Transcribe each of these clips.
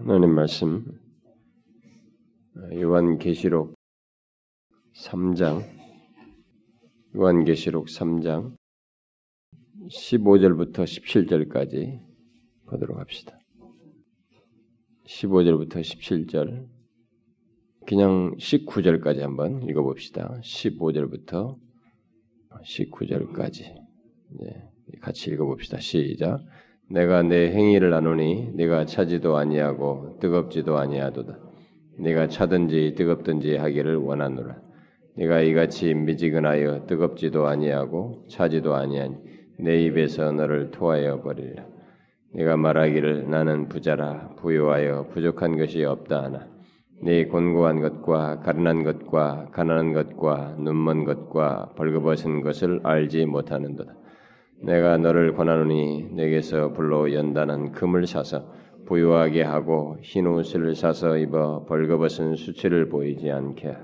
하나님 말씀 요한계시록 3장 요한계시록 3장 15절부터 17절까지 보도록 합시다. 15절부터 17절 그냥 19절까지 한번 읽어봅시다. 15절부터 19절까지 네, 같이 읽어봅시다. 시작. 내가 내 행위를 아노니 네가 차지도 아니하고 뜨겁지도 아니하도다. 네가 차든지 뜨겁든지 하기를 원하노라. 네가 이같이 미지근하여 뜨겁지도 아니하고 차지도 아니하니 내 입에서 너를 토하여 버리리라. 네가 말하기를 나는 부자라 부유하여 부족한 것이 없다 하나 네 곤고한 것과 가련한 것과 가난한 것과 눈먼 것과 벌거벗은 것을 알지 못하는도다. 내가 너를 권하노니 내게서 불로 연단한 금을 사서 부유하게 하고 흰 옷을 사서 입어 벌거벗은 수치를 보이지 않게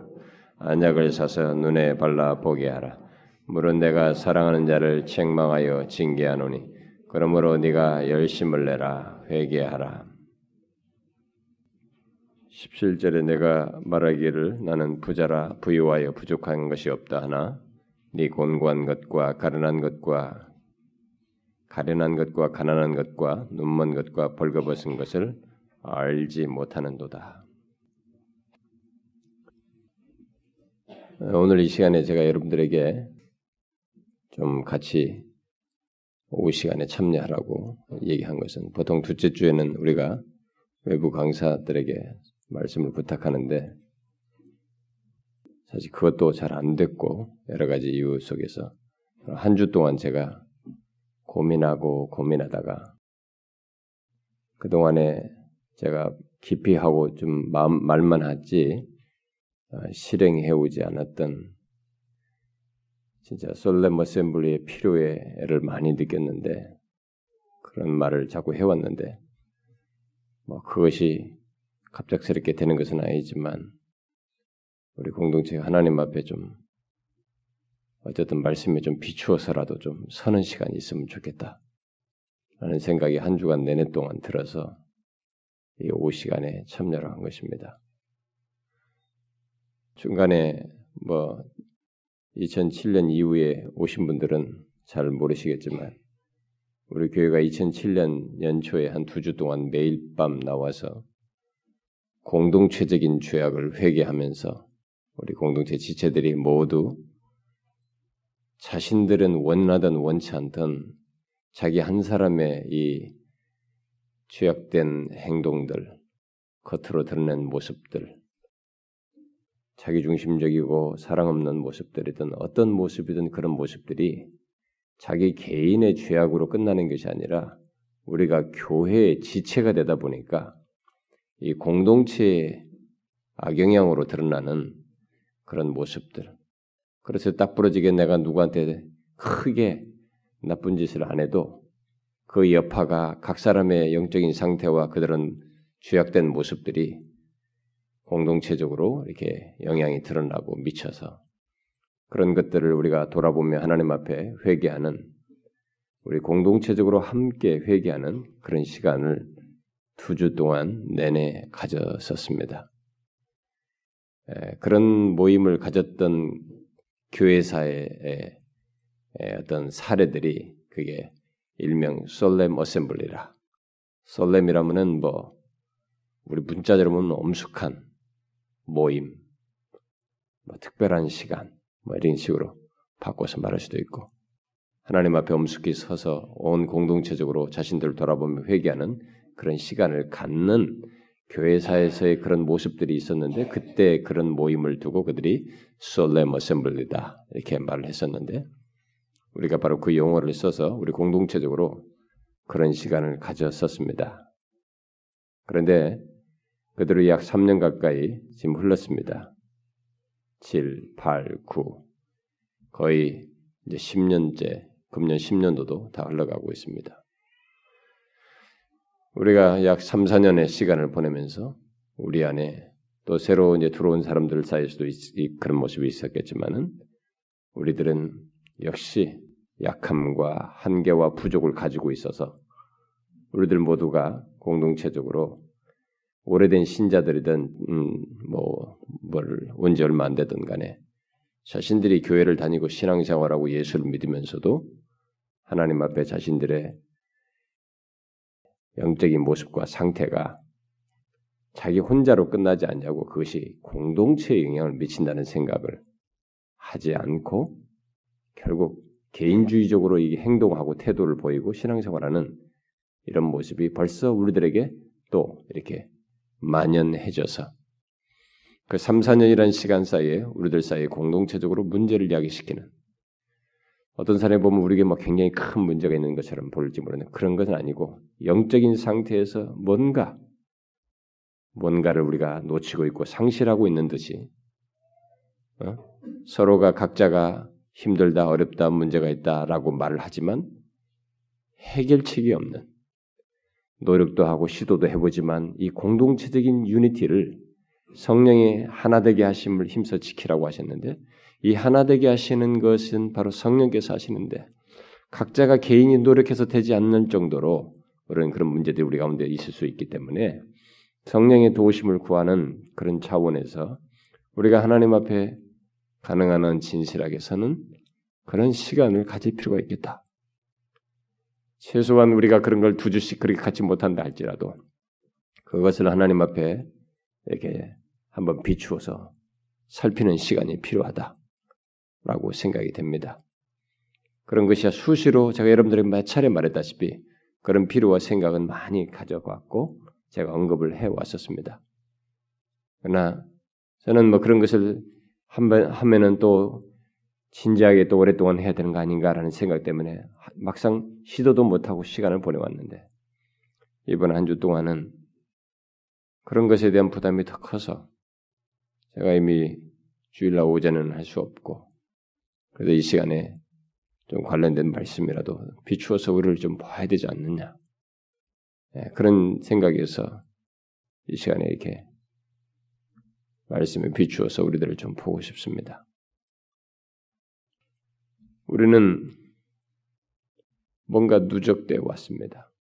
안약을 사서 눈에 발라 보게 하라. 물은 내가 사랑하는 자를 책망하여 징계하노니 그러므로 네가 열심을 내라 회개하라. 17절에 내가 말하기를 나는 부자라 부유하여 부족한 것이 없다 하나 네 곤고한 것과 가련한 것과 가련한 것과 가난한 것과 눈먼 것과 벌거벗은 것을 알지 못하는도다. 오늘 이 시간에 제가 여러분들에게 좀 같이 오후 시간에 참여하라고 얘기한 것은 보통 둘째 주에는 우리가 외부 강사들에게 말씀을 부탁하는데 사실 그것도 잘 안 됐고 여러 가지 이유 속에서 한 주 동안 제가 고민하고 고민하다가 그동안에 제가 깊이 하고 좀 마음, 말만 하지 어, 실행해 오지 않았던 진짜 솔렘 어셈블리의 필요에 애를 많이 느꼈는데 그런 말을 자꾸 해왔는데 뭐 그것이 갑작스럽게 되는 것은 아니지만 우리 공동체가 하나님 앞에 좀 어쨌든 말씀에 좀 비추어서라도 좀 서는 시간이 있으면 좋겠다. 라는 생각이 한 주간 내내 동안 들어서 이 오후 시간에 참여를 한 것입니다. 중간에 뭐 2007년 이후에 오신 분들은 잘 모르시겠지만 우리 교회가 2007년 연초에 한 두 주 동안 매일 밤 나와서 공동체적인 죄악을 회개하면서 우리 공동체 지체들이 모두 자신들은 원하든 원치 않든 자기 한 사람의 이 죄악된 행동들, 겉으로 드러낸 모습들, 자기중심적이고 사랑 없는 모습들이든 어떤 모습이든 그런 모습들이 자기 개인의 죄악으로 끝나는 것이 아니라 우리가 교회의 지체가 되다 보니까 이 공동체의 악영향으로 드러나는 그런 모습들. 그래서 딱 부러지게 내가 누구한테 크게 나쁜 짓을 안 해도 그 여파가 각 사람의 영적인 상태와 그들은 죄악된 모습들이 공동체적으로 이렇게 영향이 드러나고 미쳐서 그런 것들을 우리가 돌아보며 하나님 앞에 회개하는 우리 공동체적으로 함께 회개하는 그런 시간을 두 주 동안 내내 가졌었습니다. 그런 모임을 가졌던 교회사의 어떤 사례들이 그게 일명 솔렘 어셈블리라. 솔렘이라면은 뭐 우리 문자대로 보면 엄숙한 모임, 뭐 특별한 시간, 뭐 이런 식으로 바꿔서 말할 수도 있고 하나님 앞에 엄숙히 서서 온 공동체적으로 자신들을 돌아보며 회개하는 그런 시간을 갖는 교회사에서의 그런 모습들이 있었는데 그때 그런 모임을 두고 그들이 솔렘 어셈블리다 이렇게 말을 했었는데 우리가 바로 그 용어를 써서 우리 공동체적으로 그런 시간을 가졌었습니다. 그런데 그대로 약 3년 가까이 지금 흘렀습니다. 7, 8, 9 거의 이제 10년째 금년 10년도도 다 흘러가고 있습니다. 우리가 약 3, 4년의 시간을 보내면서 우리 안에 또 새로 이제 들어온 사람들 사이에서도 그런 모습이 있었겠지만은 우리들은 역시 약함과 한계와 부족을 가지고 있어서 우리들 모두가 공동체적으로 오래된 신자들이든 음, 뭐뭘 온지 얼마 안 되든 간에 자신들이 교회를 다니고 신앙생활하고 예수를 믿으면서도 하나님 앞에 자신들의 영적인 모습과 상태가 자기 혼자로 끝나지 않냐고 그것이 공동체에 영향을 미친다는 생각을 하지 않고 결국 개인주의적으로 이 행동하고 태도를 보이고 신앙생활하는 이런 모습이 벌써 우리들에게 또 이렇게 만연해져서 그 3, 4년이라는 시간 사이에 우리들 사이에 공동체적으로 문제를 야기시키는 어떤 사람이 보면 우리에게 뭐 굉장히 큰 문제가 있는 것처럼 보일지 모르는 그런 것은 아니고 영적인 상태에서 뭔가 뭔가를 우리가 놓치고 있고 상실하고 있는 듯이 어? 서로가 각자가 힘들다 어렵다 문제가 있다라고 말을 하지만 해결책이 없는 노력도 하고 시도도 해보지만 이 공동체적인 유니티를 성령의 하나 되게 하심을 힘써 지키라고 하셨는데 이 하나 되게 하시는 것은 바로 성령께서 하시는데 각자가 개인이 노력해서 되지 않는 정도로 그런 그런 문제들이 우리 가운데 있을 수 있기 때문에 성령의 도우심을 구하는 그런 차원에서 우리가 하나님 앞에 가능한 한 진실하게 서는 그런 시간을 가질 필요가 있겠다. 최소한 우리가 그런 걸 두 주씩 그렇게 갖지 못한다 할지라도 그것을 하나님 앞에 이렇게 한번 비추어서 살피는 시간이 필요하다 라고 생각이 됩니다. 그런 것이 수시로 제가 여러분들에게 몇 차례 말했다시피 그런 필요와 생각은 많이 가져왔고 제가 언급을 해 왔었습니다. 그러나 저는 뭐 그런 것을 한번 하면은 또 진지하게 또 오랫동안 해야 되는 거 아닌가라는 생각 때문에 막상 시도도 못하고 시간을 보내왔는데 이번 한 주 동안은 그런 것에 대한 부담이 더 커서 제가 이미 주일날 오전은 할수 없고 그래도 이 시간에 좀 관련된 말씀이라도 비추어서 우리를 좀 봐야 되지 않느냐 예, 그런 생각에서 이 시간에 이렇게 말씀에 비추어서 우리들을 좀 보고 싶습니다. 우리는 뭔가 누적되어 왔습니다.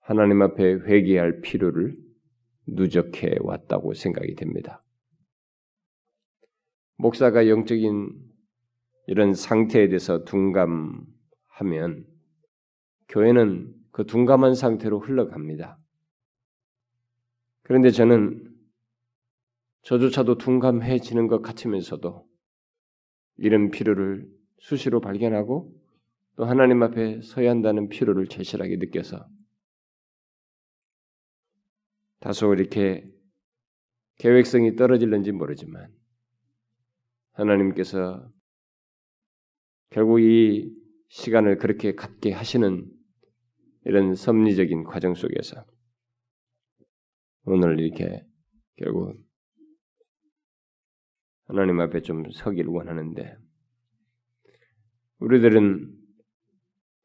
하나님 앞에 회개할 필요를 누적해 왔다고 생각이 됩니다. 목사가 영적인 이런 상태에 대해서 둔감하면 교회는 그 둔감한 상태로 흘러갑니다. 그런데 저는 저조차도 둔감해지는 것 같으면서도 이런 필요를 수시로 발견하고 또 하나님 앞에 서야 한다는 필요를 절실하게 느껴서 다소 이렇게 계획성이 떨어질는지 모르지만 하나님께서 결국 이 시간을 그렇게 갖게 하시는 이런 섭리적인 과정 속에서 오늘 이렇게 결국 하나님 앞에 좀 서기를 원하는데 우리들은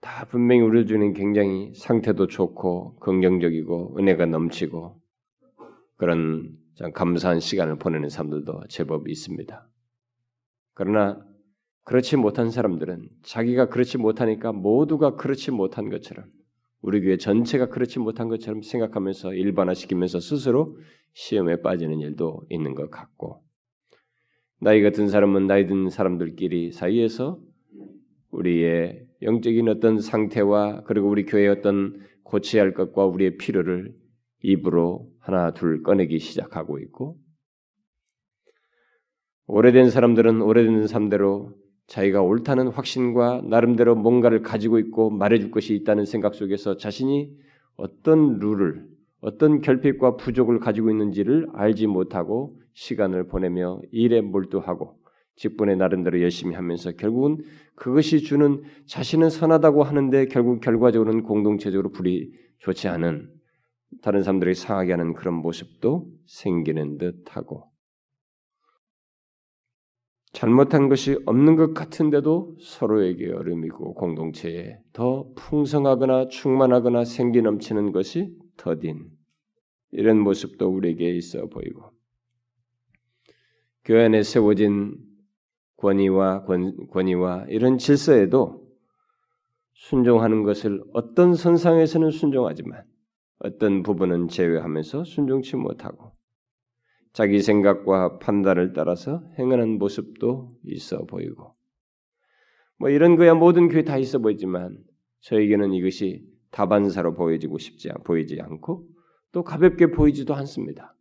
다 분명히 우리 중에는 굉장히 상태도 좋고 긍정적이고 은혜가 넘치고 그런 감사한 시간을 보내는 사람들도 제법 있습니다. 그러나 그렇지 못한 사람들은 자기가 그렇지 못하니까 모두가 그렇지 못한 것처럼 우리 교회 전체가 그렇지 못한 것처럼 생각하면서 일반화시키면서 스스로 시험에 빠지는 일도 있는 것 같고 나이가 든 사람은 나이 든 사람들끼리 사이에서 우리의 영적인 어떤 상태와 그리고 우리 교회의 어떤 고쳐야 할 것과 우리의 필요를 입으로 하나 둘 꺼내기 시작하고 있고 오래된 사람들은 오래된 사람대로 자기가 옳다는 확신과 나름대로 뭔가를 가지고 있고 말해줄 것이 있다는 생각 속에서 자신이 어떤 룰을 어떤 결핍과 부족을 가지고 있는지를 알지 못하고 시간을 보내며 일에 몰두하고 직분에 나름대로 열심히 하면서 결국은 그것이 주는 자신은 선하다고 하는데 결국 결과적으로는 공동체적으로 불이 좋지 않은 다른 사람들이 상하게 하는 그런 모습도 생기는 듯하고 잘못한 것이 없는 것 같은데도 서로에게 어려움이고 공동체에 더 풍성하거나 충만하거나 생기 넘치는 것이 더딘. 이런 모습도 우리에게 있어 보이고. 교회 안에 세워진 권위와 권, 권위와 이런 질서에도 순종하는 것을 어떤 선상에서는 순종하지만 어떤 부분은 제외하면서 순종치 못하고 자기 생각과 판단을 따라서 행하는 모습도 있어 보이고 뭐 이런 거야 모든 교회 다 있어 보이지만 저에게는 이것이 다반사로 보여지고 싶지 보이지 않고 또 가볍게 보이지도 않습니다.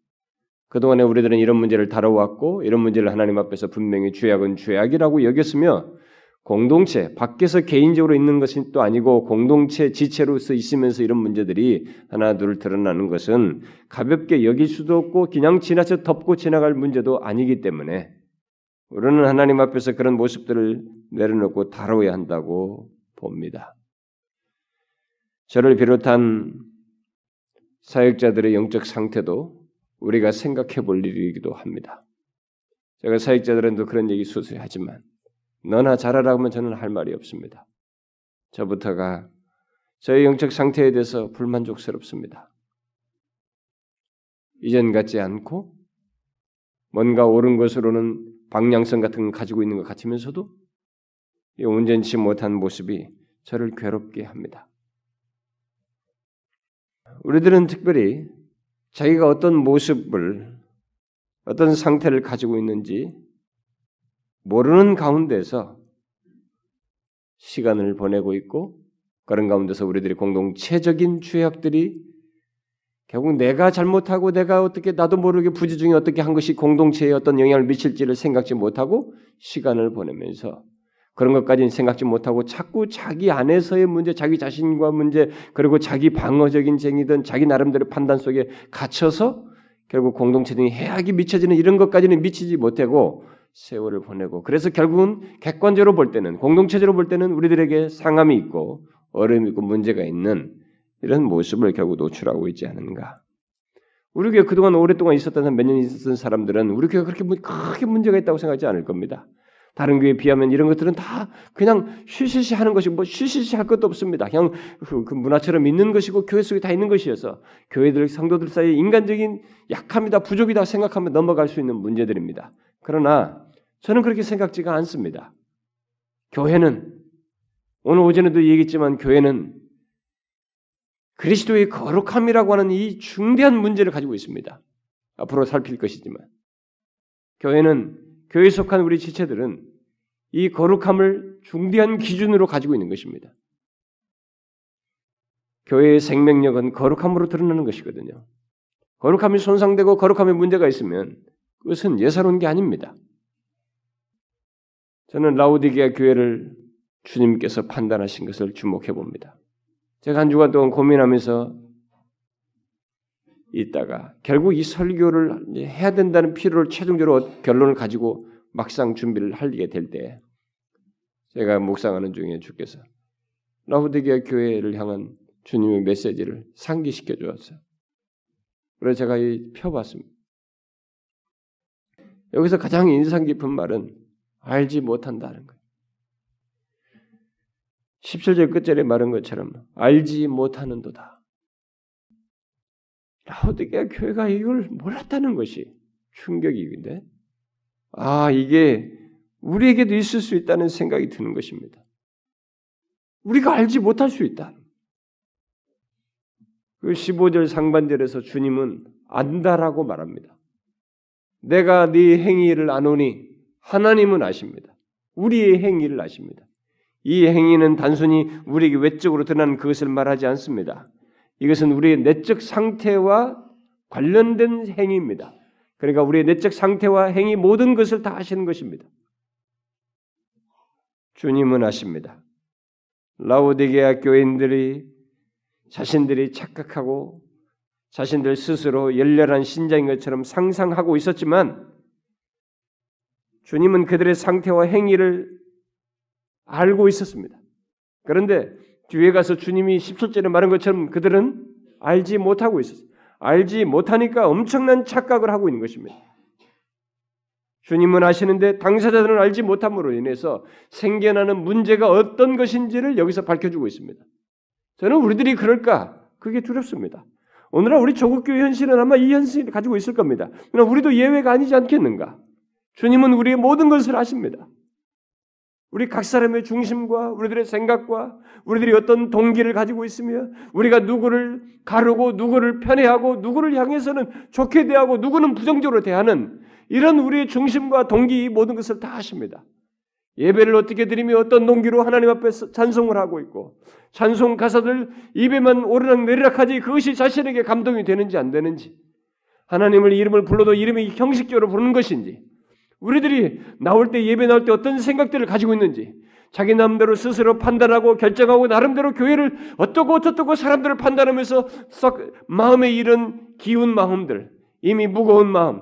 그동안에 우리들은 이런 문제를 다뤄왔고 이런 문제를 하나님 앞에서 분명히 죄악은 죄악이라고 여겼으며 공동체 밖에서 개인적으로 있는 것이 또 아니고 공동체 지체로서 있으면서 이런 문제들이 하나 둘 드러나는 것은 가볍게 여길 수도 없고 그냥 지나쳐 덮고 지나갈 문제도 아니기 때문에 우리는 하나님 앞에서 그런 모습들을 내려놓고 다뤄야 한다고 봅니다. 저를 비롯한 사역자들의 영적 상태도 우리가 생각해 볼 일이기도 합니다. 제가 사역자들한테 그런 얘기 수수히 하지만 너나 잘하라고 하면 저는 할 말이 없습니다. 저부터가 저의 영적 상태에 대해서 불만족스럽습니다. 이전 같지 않고 뭔가 옳은 것으로는 방향성 같은 걸 가지고 있는 것 같으면서도 온전치 못한 모습이 저를 괴롭게 합니다. 우리들은 특별히 자기가 어떤 모습을 어떤 상태를 가지고 있는지 모르는 가운데서 시간을 보내고 있고 그런 가운데서 우리들이 공동체적인 죄악들이 결국 내가 잘못하고 내가 어떻게 나도 모르게 부지 중에 어떻게 한 것이 공동체에 어떤 영향을 미칠지를 생각지 못하고 시간을 보내면서 그런 것까지는 생각지 못하고 자꾸 자기 안에서의 문제, 자기 자신과 문제, 그리고 자기 방어적인 쟁이든 자기 나름대로 판단 속에 갇혀서 결국 공동체 등이 해악이 미쳐지는 이런 것까지는 미치지 못하고 세월을 보내고 그래서 결국은 객관적으로 볼 때는 공동체적으로 볼 때는 우리들에게 상함이 있고 어려움이 있고 문제가 있는 이런 모습을 결국 노출하고 있지 않은가. 우리 교회 그동안 오랫동안 있었던 몇 년 있었던 사람들은 우리 교회가 그렇게 크게 문제가 있다고 생각하지 않을 겁니다. 다른 교회에 비하면 이런 것들은 다 그냥 쉬쉬쉬 하는 것이 뭐 쉬쉬쉬 할 것도 없습니다. 그냥 그, 그 문화처럼 있는 것이고 교회 속에 다 있는 것이어서 교회들 성도들 사이에 인간적인 약함이다 부족이다 생각하면 넘어갈 수 있는 문제들입니다. 그러나 저는 그렇게 생각지가 않습니다. 교회는 오늘 오전에도 얘기했지만 교회는 그리스도의 거룩함이라고 하는 이 중대한 문제를 가지고 있습니다. 앞으로 살필 것이지만 교회는 교회에 속한 우리 지체들은 이 거룩함을 중대한 기준으로 가지고 있는 것입니다. 교회의 생명력은 거룩함으로 드러나는 것이거든요. 거룩함이 손상되고 거룩함에 문제가 있으면 그것은 예사로운 게 아닙니다. 저는 라우디게아 교회를 주님께서 판단하신 것을 주목해 봅니다. 제가 한 주간 동안 고민하면서 있다가 결국 이 설교를 해야 된다는 필요를 최종적으로 결론을 가지고 막상 준비를 하게 될 때 제가 묵상하는 중에 주께서 라우디게아 교회를 향한 주님의 메시지를 상기시켜 주었어요. 그래서 제가 이 펴봤습니다. 여기서 가장 인상 깊은 말은 알지 못한다는 거예요. 17절 끝절에 말한 것처럼 알지 못하는도다. 라오디게아 교회가 이걸 몰랐다는 것이 충격이긴데 아 이게 우리에게도 있을 수 있다는 생각이 드는 것입니다. 우리가 알지 못할 수 있다. 그 15절 상반절에서 주님은 안다라고 말합니다. 내가 네 행위를 아노니 하나님은 아십니다. 우리의 행위를 아십니다. 이 행위는 단순히 우리에게 외적으로 드러나는 그것을 말하지 않습니다. 이것은 우리의 내적 상태와 관련된 행위입니다. 그러니까 우리의 내적 상태와 행위 모든 것을 다 아시는 것입니다. 주님은 아십니다. 라오디게아 교인들이 자신들이 착각하고 자신들 스스로 열렬한 신자인 것처럼 상상하고 있었지만 주님은 그들의 상태와 행위를 알고 있었습니다. 그런데 뒤에 가서 주님이 17절에 말한 것처럼 그들은 알지 못하고 있었어요. 알지 못하니까 엄청난 착각을 하고 있는 것입니다. 주님은 아시는데 당사자들은 알지 못함으로 인해서 생겨나는 문제가 어떤 것인지를 여기서 밝혀주고 있습니다. 저는 우리들이 그럴까? 그게 두렵습니다. 오늘날 우리 조국교회 현실은 아마 이 현실을 가지고 있을 겁니다. 그러나 우리도 예외가 아니지 않겠는가? 주님은 우리의 모든 것을 아십니다. 우리 각 사람의 중심과 우리들의 생각과 우리들이 어떤 동기를 가지고 있으며 우리가 누구를 가르고 누구를 편애하고 누구를 향해서는 좋게 대하고 누구는 부정적으로 대하는 이런 우리의 중심과 동기 모든 것을 다 하십니다. 예배를 어떻게 드리며 어떤 동기로 하나님 앞에서 찬송을 하고 있고 찬송 가사들 입에만 오르락 내리락하지 그것이 자신에게 감동이 되는지 안 되는지 하나님을 이름을 불러도 이름이 형식적으로 부르는 것인지 우리들이 나올 때 예배 나올 때 어떤 생각들을 가지고 있는지 자기 남대로 스스로 판단하고 결정하고 나름대로 교회를 어떻고 어떻고 사람들을 판단하면서 썩 마음에 이런 기운 마음들 이미 무거운 마음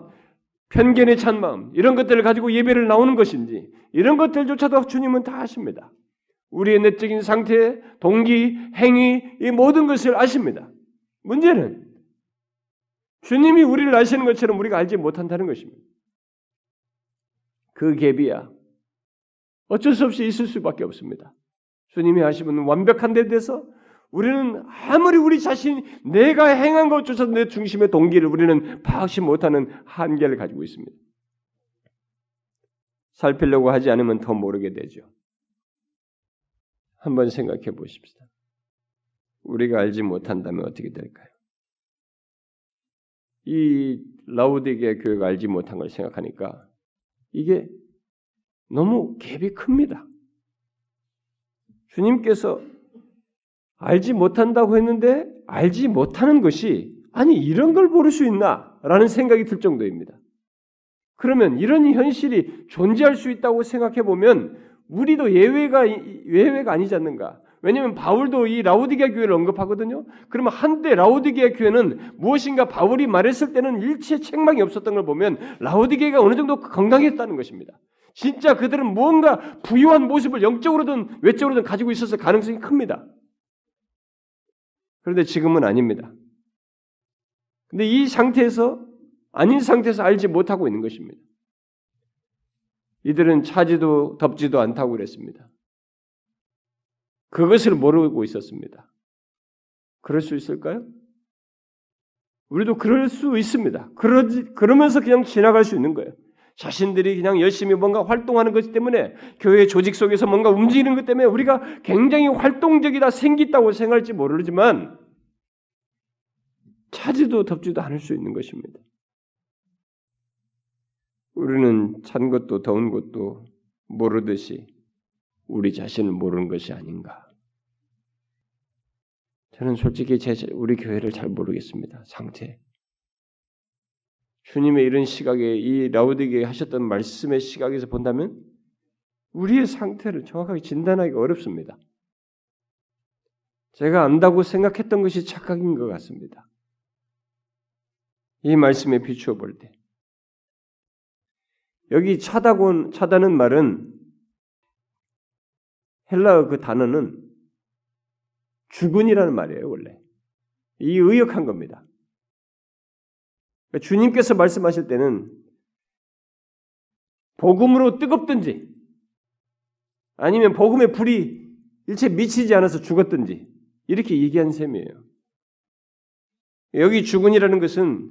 편견에 찬 마음 이런 것들을 가지고 예배를 나오는 것인지 이런 것들조차도 주님은 다 아십니다. 우리의 내적인 상태, 동기, 행위 이 모든 것을 아십니다. 문제는 주님이 우리를 아시는 것처럼 우리가 알지 못한다는 것입니다. 그 갭이야. 어쩔 수 없이 있을 수밖에 없습니다. 주님이 하시면 완벽한 데 대해서 우리는 아무리 우리 자신 내가 행한 것조차 내 중심의 동기를 우리는 파악시 못하는 한계를 가지고 있습니다. 살피려고 하지 않으면 더 모르게 되죠. 한번 생각해 보십시다. 우리가 알지 못한다면 어떻게 될까요? 이 라우디게 교회가 알지 못한 걸 생각하니까 이게 너무 갭이 큽니다. 주님께서 알지 못한다고 했는데 알지 못하는 것이 아니 이런 걸 모를 수 있나라는 생각이 들 정도입니다. 그러면 이런 현실이 존재할 수 있다고 생각해 보면 우리도 예외가 예외가 아니지 않는가? 왜냐하면 바울도 이 라우디게아 교회를 언급하거든요. 그러면 한때 라우디게아 교회는 무엇인가 바울이 말했을 때는 일체 책망이 없었던 걸 보면 라우디게아가 어느 정도 건강했다는 것입니다. 진짜 그들은 무언가 부유한 모습을 영적으로든 외적으로든 가지고 있었을 가능성이 큽니다. 그런데 지금은 아닙니다. 근데 이 상태에서 아닌 상태에서 알지 못하고 있는 것입니다. 이들은 차지도 덥지도 않다고 그랬습니다. 그것을 모르고 있었습니다. 그럴 수 있을까요? 우리도 그럴 수 있습니다. 그러지, 그러면서 그냥 지나갈 수 있는 거예요. 자신들이 그냥 열심히 뭔가 활동하는 것 때문에 교회 조직 속에서 뭔가 움직이는 것 때문에 우리가 굉장히 활동적이다 생기다고 생각할지 모르지만 차지도 덥지도 않을 수 있는 것입니다. 우리는 찬 것도 더운 것도 모르듯이 우리 자신을 모르는 것이 아닌가. 저는 솔직히 제 우리 교회를 잘 모르겠습니다. 상태. 주님의 이런 시각에 이 라우디게 하셨던 말씀의 시각에서 본다면 우리의 상태를 정확하게 진단하기가 어렵습니다. 제가 안다고 생각했던 것이 착각인 것 같습니다. 이 말씀에 비추어 볼 때. 여기 차다곤, 차다는 말은 헬라어 그 단어는 죽은이라는 말이에요, 원래. 이 의역한 겁니다. 그러니까 주님께서 말씀하실 때는 복음으로 뜨겁든지 아니면 복음의 불이 일체 미치지 않아서 죽었든지 이렇게 얘기한 셈이에요. 여기 죽은이라는 것은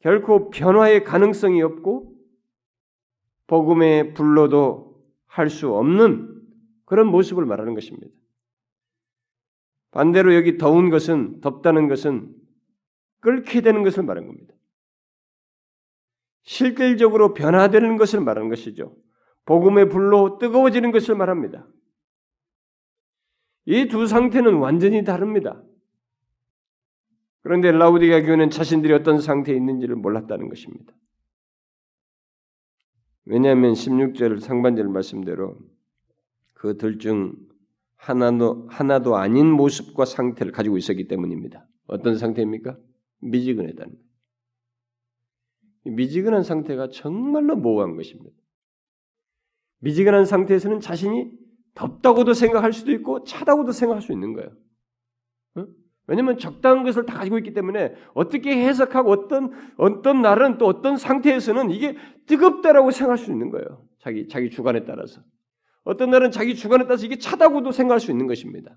결코 변화의 가능성이 없고 복음의 불로도 할 수 없는 그런 모습을 말하는 것입니다. 반대로 여기 더운 것은 덥다는 것은 끓게 되는 것을 말하는 겁니다. 실질적으로 변화되는 것을 말하는 것이죠. 복음의 불로 뜨거워지는 것을 말합니다. 이 두 상태는 완전히 다릅니다. 그런데 라우디가 교회는 자신들이 어떤 상태에 있는지를 몰랐다는 것입니다. 왜냐하면 16절 상반절 말씀대로 그 들 중 하나도 하나도 아닌 모습과 상태를 가지고 있었기 때문입니다. 어떤 상태입니까? 미지근하다는 미지근한 상태가 정말로 모호한 것입니다. 미지근한 상태에서는 자신이 덥다고도 생각할 수도 있고 차다고도 생각할 수 있는 거예요. 어? 왜냐하면 적당한 것을 다 가지고 있기 때문에 어떻게 해석하고 어떤 어떤 날은 또 어떤 상태에서는 이게 뜨겁다라고 생각할 수 있는 거예요. 자기 자기 주관에 따라서 어떤 날은 자기 주관에 따라서 이게 차다고도 생각할 수 있는 것입니다.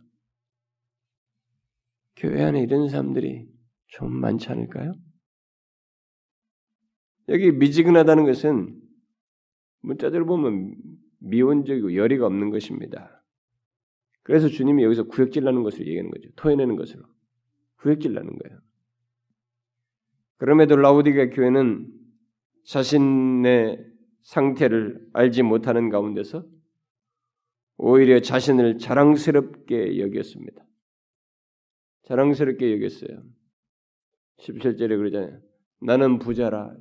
교회 안에 이런 사람들이 좀 많지 않을까요? 여기 미지근하다는 것은 문자대로 보면 미온적이고 열의가 없는 것입니다. 그래서 주님이 여기서 구역질 나는 것을 얘기하는 거죠. 토해내는 것으로. 구역질 나는 거예요. 그럼에도 라우디가 교회는 자신의 상태를 알지 못하는 가운데서 오히려 자신을 자랑스럽게 여겼습니다. 자랑스럽게 여겼어요. 17절에 그러잖아요. 나는 부자라.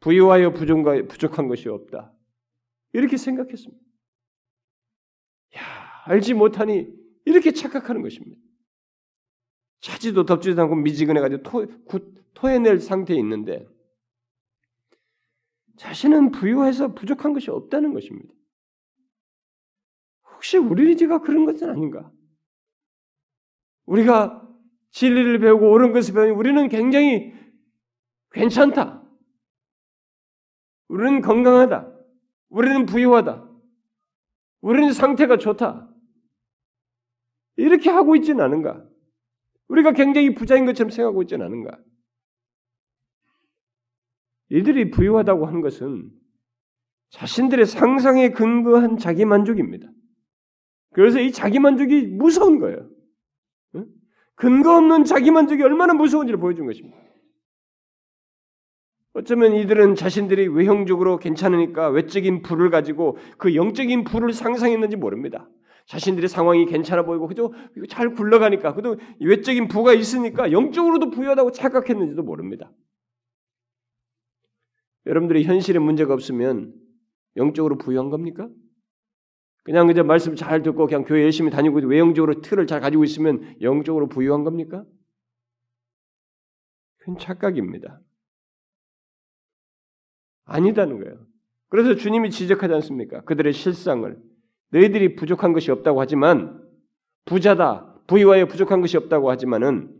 부유하여 부족한 것이 없다. 이렇게 생각했습니다. 야, 알지 못하니 이렇게 착각하는 것입니다. 차지도 덥지도 않고 미지근해가지고 토, 토해낼 상태에 있는데 자신은 부유해서 부족한 것이 없다는 것입니다. 혹시 우리가 그런 것은 아닌가? 우리가 진리를 배우고 옳은 것을 배우니 우리는 굉장히 괜찮다. 우리는 건강하다. 우리는 부유하다. 우리는 상태가 좋다. 이렇게 하고 있지는 않은가? 우리가 굉장히 부자인 것처럼 생각하고 있지는 않은가? 이들이 부유하다고 하는 것은 자신들의 상상에 근거한 자기 만족입니다. 그래서 이 자기 만족이 무서운 거예요. 근거 없는 자기 만족이 얼마나 무서운지를 보여준 것입니다. 어쩌면 이들은 자신들이 외형적으로 괜찮으니까 외적인 부를 가지고 그 영적인 부를 상상했는지 모릅니다. 자신들의 상황이 괜찮아 보이고 그저 잘 굴러가니까 그도 외적인 부가 있으니까 영적으로도 부유하다고 착각했는지도 모릅니다. 여러분들이 현실에 문제가 없으면 영적으로 부유한 겁니까? 그냥 그저 말씀 잘 듣고 그냥 교회 열심히 다니고 외형적으로 틀을 잘 가지고 있으면 영적으로 부유한 겁니까? 그건 착각입니다. 아니다는 거예요. 그래서 주님이 지적하지 않습니까? 그들의 실상을 너희들이 부족한 것이 없다고 하지만 부자다, 부유하여 부족한 것이 없다고 하지만은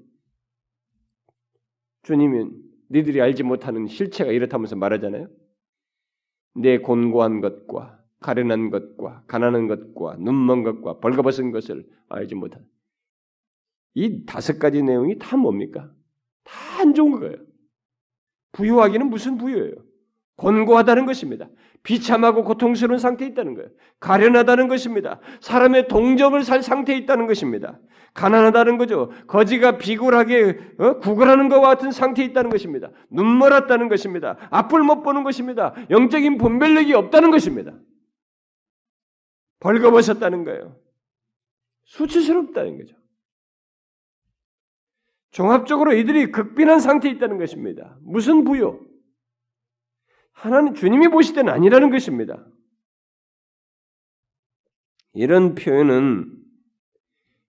주님은 너희들이 알지 못하는 실체가 이렇다면서 말하잖아요. 내 곤고한 것과 가련한 것과 가난한 것과 눈먼 것과 벌거벗은 것을 알지 못한 이 다섯 가지 내용이 다 뭡니까? 다 안 좋은 거예요. 부유하기는 무슨 부유예요? 곤고하다는 것입니다. 비참하고 고통스러운 상태에 있다는 거예요. 가련하다는 것입니다. 사람의 동정을 살 상태에 있다는 것입니다. 가난하다는 거죠. 거지가 비굴하게 어? 구걸하는 것과 같은 상태에 있다는 것입니다. 눈멀었다는 것입니다. 앞을 못 보는 것입니다. 영적인 분별력이 없다는 것입니다. 벌거벗었다는 거예요. 수치스럽다는 거죠. 종합적으로 이들이 극빈한 상태에 있다는 것입니다. 무슨 부요? 하나님 주님이 보실 때는 아니라는 것입니다. 이런 표현은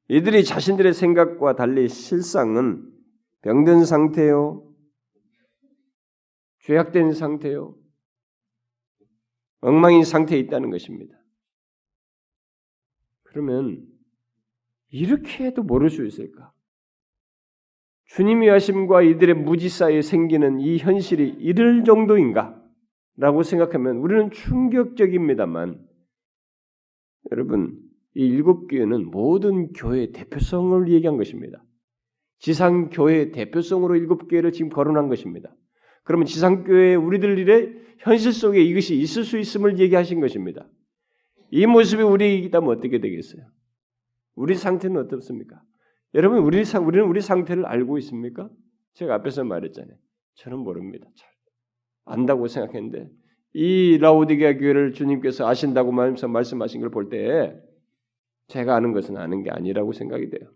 이들이 자신들의 생각과 달리 실상은 병든 상태요, 죄악된 상태요, 엉망인 상태에 있다는 것입니다. 그러면 이렇게 해도 모를 수 있을까? 주님이 하심과 이들의 무지 사이에 생기는 이 현실이 이럴 정도인가? 라고 생각하면 우리는 충격적입니다만 여러분 이 일곱 교회는 모든 교회의 대표성을 얘기한 것입니다. 지상 교회의 대표성으로 일곱 교회를 지금 거론한 것입니다. 그러면 지상 교회 우리들 일에 현실 속에 이것이 있을 수 있음을 얘기하신 것입니다. 이 모습이 우리이다면 어떻게 되겠어요? 우리 상태는 어떻습니까? 여러분 우리 상 우리는 우리 상태를 알고 있습니까? 제가 앞에서 말했잖아요. 저는 모릅니다. 잘 안다고 생각했는데 이 라오디게아 교회를 주님께서 아신다고 말씀하신 걸 볼 때 제가 아는 것은 아는 게 아니라고 생각이 돼요.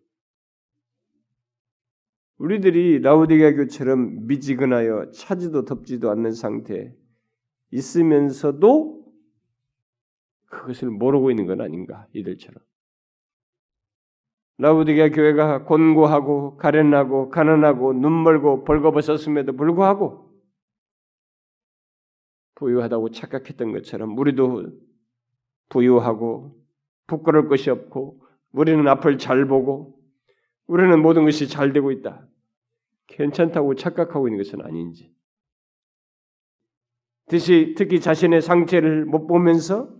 우리들이 라오디게아 교처럼 미지근하여 차지도 덥지도 않는 상태 있으면서도 그것을 모르고 있는 건 아닌가 이들처럼. 라우디게아 교회가 곤고하고 가련하고 가난하고 눈멀고 벌거벗었음에도 불구하고 부유하다고 착각했던 것처럼 우리도 부유하고 부끄러울 것이 없고 우리는 앞을 잘 보고 우리는 모든 것이 잘 되고 있다. 괜찮다고 착각하고 있는 것은 아닌지. 특히, 특히 자신의 상태를 못 보면서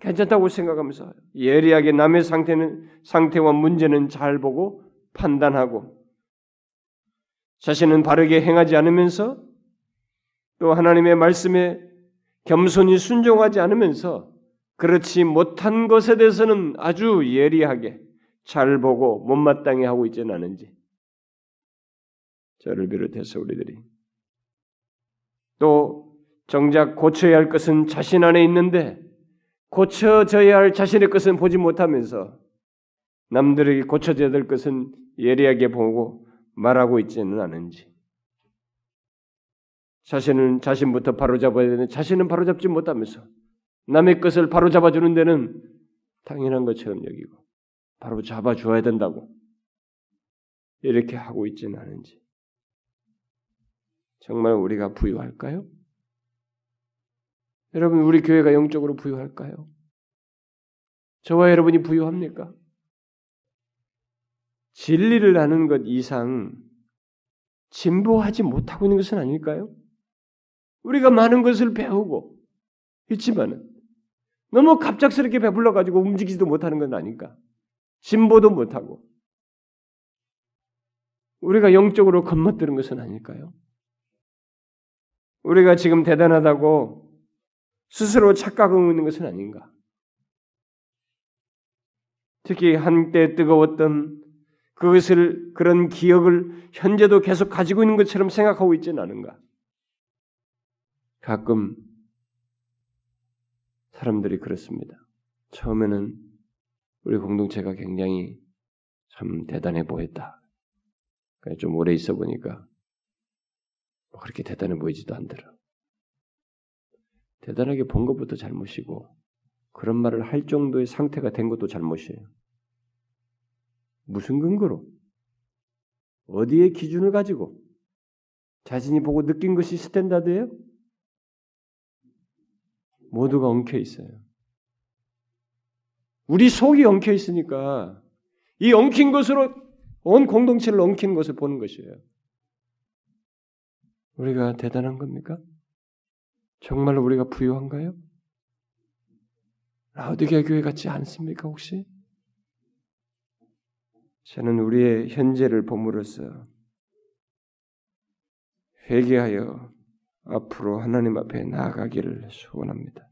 괜찮다고 생각하면서 예리하게 남의 상태는 상태와 문제는 잘 보고 판단하고 자신은 바르게 행하지 않으면서 또 하나님의 말씀에 겸손히 순종하지 않으면서 그렇지 못한 것에 대해서는 아주 예리하게 잘 보고 못마땅히 하고 있지는 않은지 저를 비롯해서 우리들이. 또 정작 고쳐야 할 것은 자신 안에 있는데 고쳐져야 할 자신의 것은 보지 못하면서 남들에게 고쳐져야 될 것은 예리하게 보고 말하고 있지는 않은지 자신은 자신부터 바로잡아야 되는데 자신은 바로잡지 못하면서 남의 것을 바로잡아 주는 데는 당연한 것처럼 여기고 바로 잡아 줘야 된다고 이렇게 하고 있지는 않은지 정말 우리가 부유할까요? 여러분 우리 교회가 영적으로 부유할까요? 저와 여러분이 부유합니까? 진리를 아는 것 이상 진보하지 못하고 있는 것은 아닐까요? 우리가 많은 것을 배우고 있지만은 너무 갑작스럽게 배불러 가지고 움직이지도 못하는 건 아닌가? 진보도 못하고 우리가 영적으로 겁먹드는 것은 아닐까요? 우리가 지금 대단하다고 스스로 착각하고 있는 것은 아닌가? 특히 한때 뜨거웠던 그것을 그런 기억을 현재도 계속 가지고 있는 것처럼 생각하고 있지는 않은가? 가끔 사람들이 그렇습니다. 처음에는 우리 공동체가 굉장히 참 대단해 보였다. 좀 오래 있어 보니까 뭐 그렇게 대단해 보이지도 않더라. 대단하게 본 것부터 잘못이고 그런 말을 할 정도의 상태가 된 것도 잘못이에요. 무슨 근거로? 어디에 기준을 가지고? 자신이 보고 느낀 것이 standard예요? 모두가 엉켜 있어요. 우리 속이 엉켜 있으니까 이 엉킨 것으로 온 공동체를 엉킨 것을 보는 것이에요. 우리가 대단한 겁니까? 정말로 우리가 부유한가요? 라우디게 교회 같지 않습니까 혹시? 저는 우리의 현재를 보므로써 회개하여 앞으로 하나님 앞에 나아가기를 소원합니다.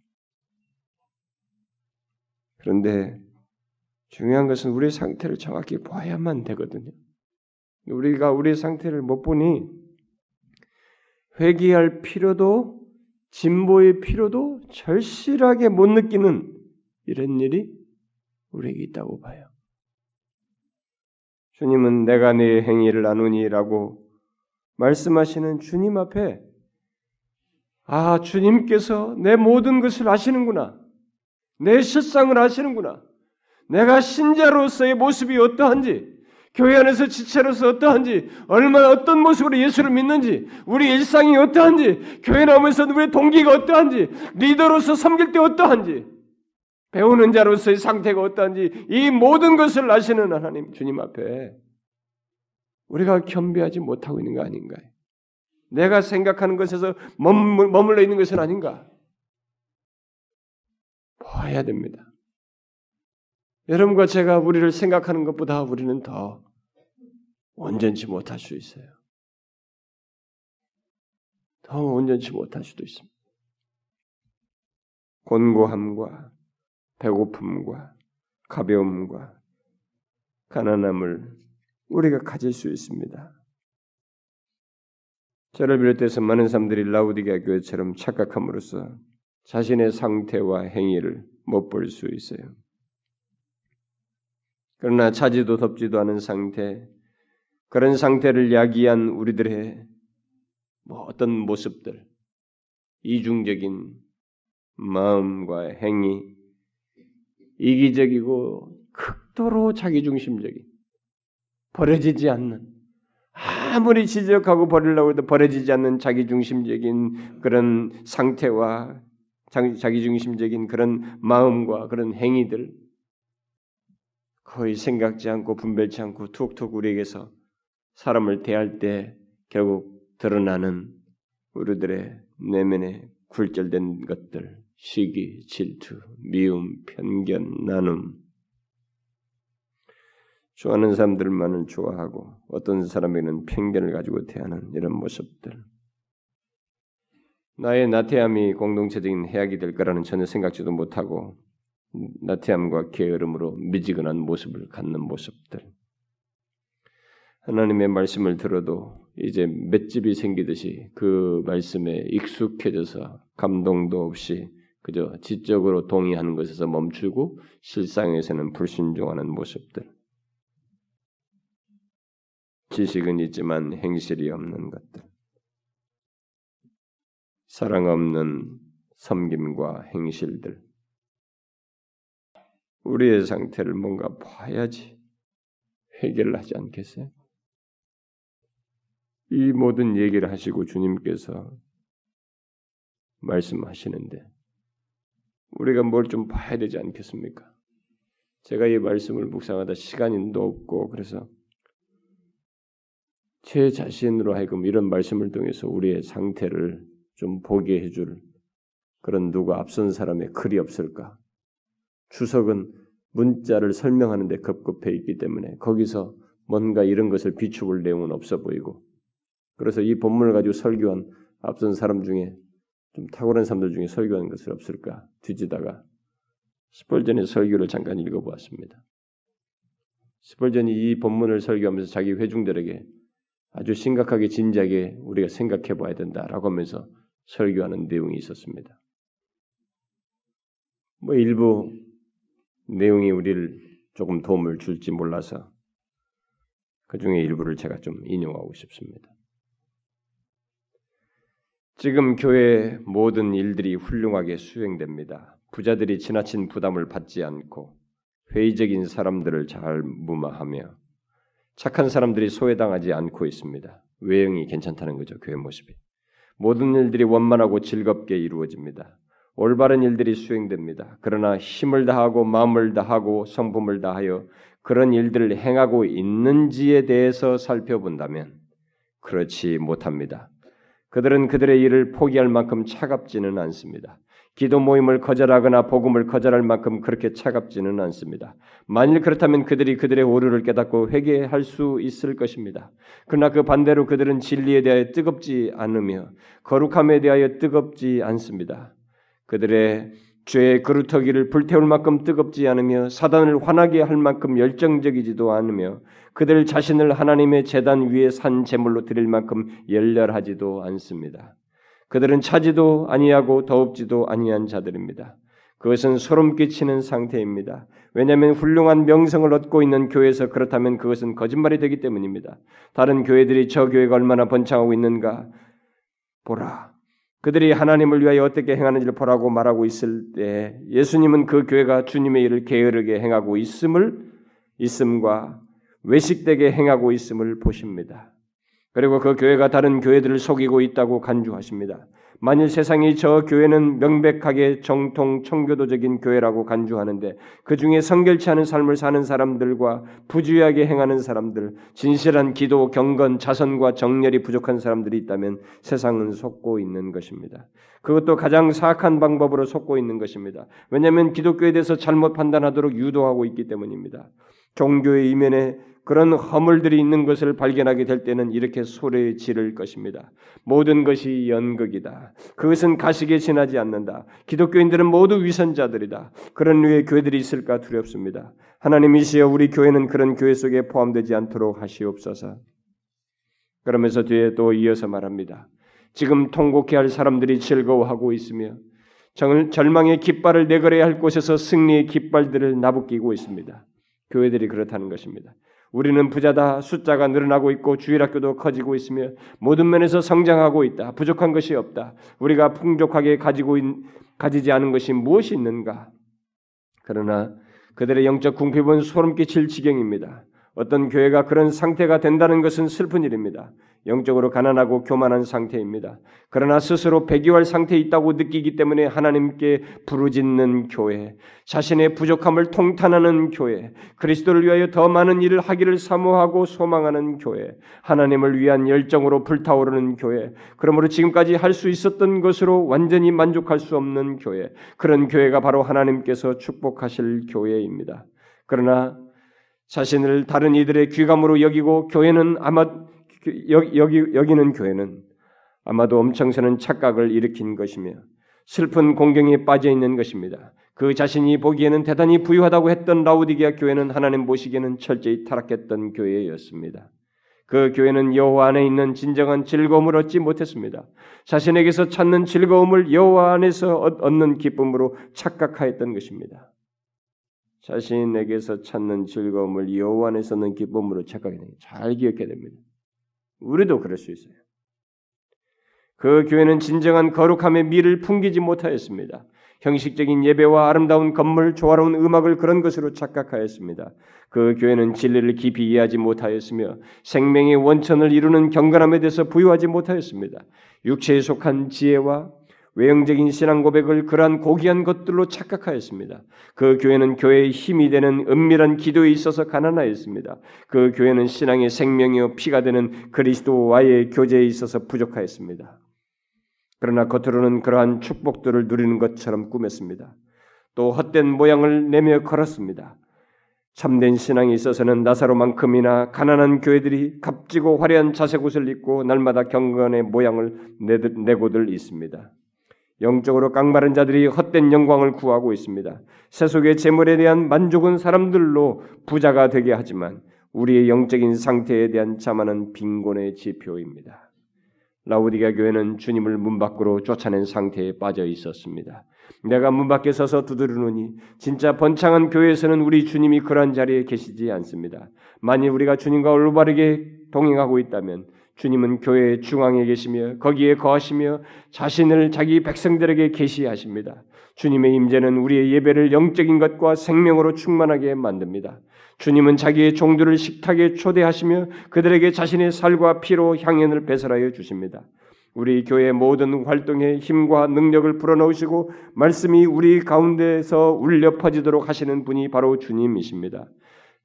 그런데 중요한 것은 우리의 상태를 정확히 봐야만 되거든요. 우리가 우리의 상태를 못 보니 회개할 필요도 진보의 필요도 절실하게 못 느끼는 이런 일이 우리에게 있다고 봐요. 주님은 내가 네 행위를 나누니라고 말씀하시는 주님 앞에 아, 주님께서 내 모든 것을 아시는구나. 내 실상을 아시는구나. 내가 신자로서의 모습이 어떠한지, 교회 안에서 지체로서 어떠한지, 얼마나 어떤 모습으로 예수를 믿는지, 우리 일상이 어떠한지, 교회 나오면서 우리의 동기가 어떠한지, 리더로서 섬길 때 어떠한지, 배우는 자로서의 상태가 어떠한지, 이 모든 것을 아시는 하나님 주님 앞에 우리가 겸비하지 못하고 있는 거 아닌가요? 내가 생각하는 것에서 머물러 있는 것은 아닌가? 봐야 됩니다. 여러분과 제가 우리를 생각하는 것보다 우리는 더 온전치 못할 수 있어요. 더 온전치 못할 수도 있습니다. 곤고함과 배고픔과 가벼움과 가난함을 우리가 가질 수 있습니다. 저를 비롯해서 많은 사람들이 라우디게아 교회처럼 착각함으로써 자신의 상태와 행위를 못 볼 수 있어요. 그러나 차지도 덥지도 않은 상태, 그런 상태를 야기한 우리들의 뭐 어떤 모습들, 이중적인 마음과 행위, 이기적이고 극도로 자기중심적인, 버려지지 않는 아무리 지적하고 버리려고 해도 버려지지 않는 자기중심적인 그런 상태와 자기중심적인 그런 마음과 그런 행위들 거의 생각지 않고 분별치 않고 툭툭 우리에게서 사람을 대할 때 결국 드러나는 우리들의 내면에 굴절된 것들 시기, 질투, 미움, 편견, 나눔 좋아하는 사람들만을 좋아하고 어떤 사람에게는 편견을 가지고 대하는 이런 모습들. 나의 나태함이 공동체적인 해악이 될 거라는 전혀 생각지도 못하고 나태함과 게으름으로 미지근한 모습을 갖는 모습들. 하나님의 말씀을 들어도 이제 맷집이 생기듯이 그 말씀에 익숙해져서 감동도 없이 그저 지적으로 동의하는 것에서 멈추고 실상에서는 불순종하는 모습들. 지식은 있지만 행실이 없는 것들. 사랑 없는 섬김과 행실들. 우리의 상태를 뭔가 봐야지 해결을 하지 않겠어요? 이 모든 얘기를 하시고 주님께서 말씀하시는데 우리가 뭘 좀 봐야 되지 않겠습니까? 제가 이 말씀을 묵상하다 시간이 높고 그래서 제 자신으로 하여금 이런 말씀을 통해서 우리의 상태를 좀 보게 해줄 그런 누가 앞선 사람의 글이 없을까? 주석은 문자를 설명하는데 급급해 있기 때문에 거기서 뭔가 이런 것을 비추볼 내용은 없어 보이고 그래서 이 본문을 가지고 설교한 앞선 사람 중에 좀 탁월한 사람들 중에 설교한 것을 없을까 뒤지다가 스펄전의 설교를 잠깐 읽어보았습니다. 스펄전이 이 본문을 설교하면서 자기 회중들에게 아주 심각하게 진지하게 우리가 생각해 봐야 된다라고 하면서 설교하는 내용이 있었습니다. 뭐 일부 내용이 우리를 조금 도움을 줄지 몰라서 그 중에 일부를 제가 좀 인용하고 싶습니다. 지금 교회 모든 일들이 훌륭하게 수행됩니다. 부자들이 지나친 부담을 받지 않고 회의적인 사람들을 잘 무마하며 착한 사람들이 소외당하지 않고 있습니다. 외형이 괜찮다는 거죠. 교회 모습이. 모든 일들이 원만하고 즐겁게 이루어집니다. 올바른 일들이 수행됩니다. 그러나 힘을 다하고 마음을 다하고 성품을 다하여 그런 일들을 행하고 있는지에 대해서 살펴본다면 그렇지 못합니다. 그들은 그들의 일을 포기할 만큼 차갑지는 않습니다. 기도 모임을 거절하거나 복음을 거절할 만큼 그렇게 차갑지는 않습니다. 만일 그렇다면 그들이 그들의 오류를 깨닫고 회개할 수 있을 것입니다. 그러나 그 반대로 그들은 진리에 대하여 뜨겁지 않으며 거룩함에 대하여 뜨겁지 않습니다. 그들의 죄의 그루터기를 불태울 만큼 뜨겁지 않으며 사단을 화나게 할 만큼 열정적이지도 않으며 그들 자신을 하나님의 재단 위에 산 제물로 드릴 만큼 열렬하지도 않습니다. 그들은 차지도 아니하고 더웁지도 아니한 자들입니다. 그것은 소름 끼치는 상태입니다. 왜냐하면 훌륭한 명성을 얻고 있는 교회에서 그렇다면 그것은 거짓말이 되기 때문입니다. 다른 교회들이 저 교회가 얼마나 번창하고 있는가 보라. 그들이 하나님을 위하여 어떻게 행하는지를 보라고 말하고 있을 때 예수님은 그 교회가 주님의 일을 게으르게 행하고 있음을 있음과 외식되게 행하고 있음을 보십니다. 그리고 그 교회가 다른 교회들을 속이고 있다고 간주하십니다. 만일 세상이 저 교회는 명백하게 정통 청교도적인 교회라고 간주하는데 그 중에 성결치 않은 삶을 사는 사람들과 부주의하게 행하는 사람들, 진실한 기도, 경건, 자선과 정렬이 부족한 사람들이 있다면 세상은 속고 있는 것입니다. 그것도 가장 사악한 방법으로 속고 있는 것입니다. 왜냐하면 기독교에 대해서 잘못 판단하도록 유도하고 있기 때문입니다. 종교의 이면에 그런 허물들이 있는 것을 발견하게 될 때는 이렇게 소리 지를 것입니다. 모든 것이 연극이다. 그것은 가식에 지나지 않는다. 기독교인들은 모두 위선자들이다. 그런 류의 교회들이 있을까 두렵습니다. 하나님이시여 우리 교회는 그런 교회 속에 포함되지 않도록 하시옵소서. 그러면서 뒤에 또 이어서 말합니다. 지금 통곡해야 할 사람들이 즐거워하고 있으며 절망의 깃발을 내걸어야 할 곳에서 승리의 깃발들을 나부끼고 있습니다. 교회들이 그렇다는 것입니다. 우리는 부자다. 숫자가 늘어나고 있고 주일학교도 커지고 있으며 모든 면에서 성장하고 있다. 부족한 것이 없다. 우리가 풍족하게 가지고 있, 가지지 않은 것이 무엇이 있는가? 그러나 그들의 영적 궁핍은 소름 끼칠 지경입니다. 어떤 교회가 그런 상태가 된다는 것은 슬픈 일입니다. 영적으로 가난하고 교만한 상태입니다. 그러나 스스로 배교할 상태에 있다고 느끼기 때문에 하나님께 부르짖는 교회, 자신의 부족함을 통탄하는 교회, 그리스도를 위하여 더 많은 일을 하기를 사모하고 소망하는 교회, 하나님을 위한 열정으로 불타오르는 교회, 그러므로 지금까지 할 수 있었던 것으로 완전히 만족할 수 없는 교회, 그런 교회가 바로 하나님께서 축복하실 교회입니다. 그러나 자신을 다른 이들의 귀감으로 여기고 교회는 아마 여기, 여기는 교회는 아마도 엄청스러운 착각을 일으킨 것이며 슬픈 공경에 빠져 있는 것입니다. 그 자신이 보기에는 대단히 부유하다고 했던 라우디게아 교회는 하나님 보시기에는 철저히 타락했던 교회였습니다. 그 교회는 여호와 안에 있는 진정한 즐거움을 얻지 못했습니다. 자신에게서 찾는 즐거움을 여호와 안에서 얻는 기쁨으로 착각하였던 것입니다. 자신에게서 찾는 즐거움을 여호와 안에서 얻는 기쁨으로 착각하는 잘 기억해야 됩니다. 우리도 그럴 수 있어요. 그 교회는 진정한 거룩함의 미를 풍기지 못하였습니다. 형식적인 예배와 아름다운 건물, 조화로운 음악을 그런 것으로 착각하였습니다. 그 교회는 진리를 깊이 이해하지 못하였으며 생명의 원천을 이루는 경건함에 대해서 부유하지 못하였습니다. 육체에 속한 지혜와 외형적인 신앙 고백을 그러한 고귀한 것들로 착각하였습니다. 그 교회는 교회의 힘이 되는 은밀한 기도에 있어서 가난하였습니다. 그 교회는 신앙의 생명이요 피가 되는 그리스도와의 교제에 있어서 부족하였습니다. 그러나 겉으로는 그러한 축복들을 누리는 것처럼 꾸몄습니다. 또 헛된 모양을 내며 걸었습니다. 참된 신앙에 있어서는 나사로만큼이나 가난한 교회들이 값지고 화려한 자색 옷을 입고 날마다 경건의 모양을 내고들 있습니다. 영적으로 깡마른 자들이 헛된 영광을 구하고 있습니다. 세속의 재물에 대한 만족은 사람들로 부자가 되게 하지만 우리의 영적인 상태에 대한 자만은 빈곤의 지표입니다. 라우디가 교회는 주님을 문 밖으로 쫓아낸 상태에 빠져 있었습니다. 내가 문 밖에 서서 두드리노니 진짜 번창한 교회에서는 우리 주님이 그러한 자리에 계시지 않습니다. 만일 우리가 주님과 올바르게 동행하고 있다면 주님은 교회의 중앙에 계시며 거기에 거하시며 자신을 자기 백성들에게 계시하십니다. 주님의 임재는 우리의 예배를 영적인 것과 생명으로 충만하게 만듭니다. 주님은 자기의 종들을 식탁에 초대하시며 그들에게 자신의 살과 피로 향연을 배설하여 주십니다. 우리 교회 모든 활동에 힘과 능력을 불어넣으시고 말씀이 우리 가운데서 울려 퍼지도록 하시는 분이 바로 주님이십니다.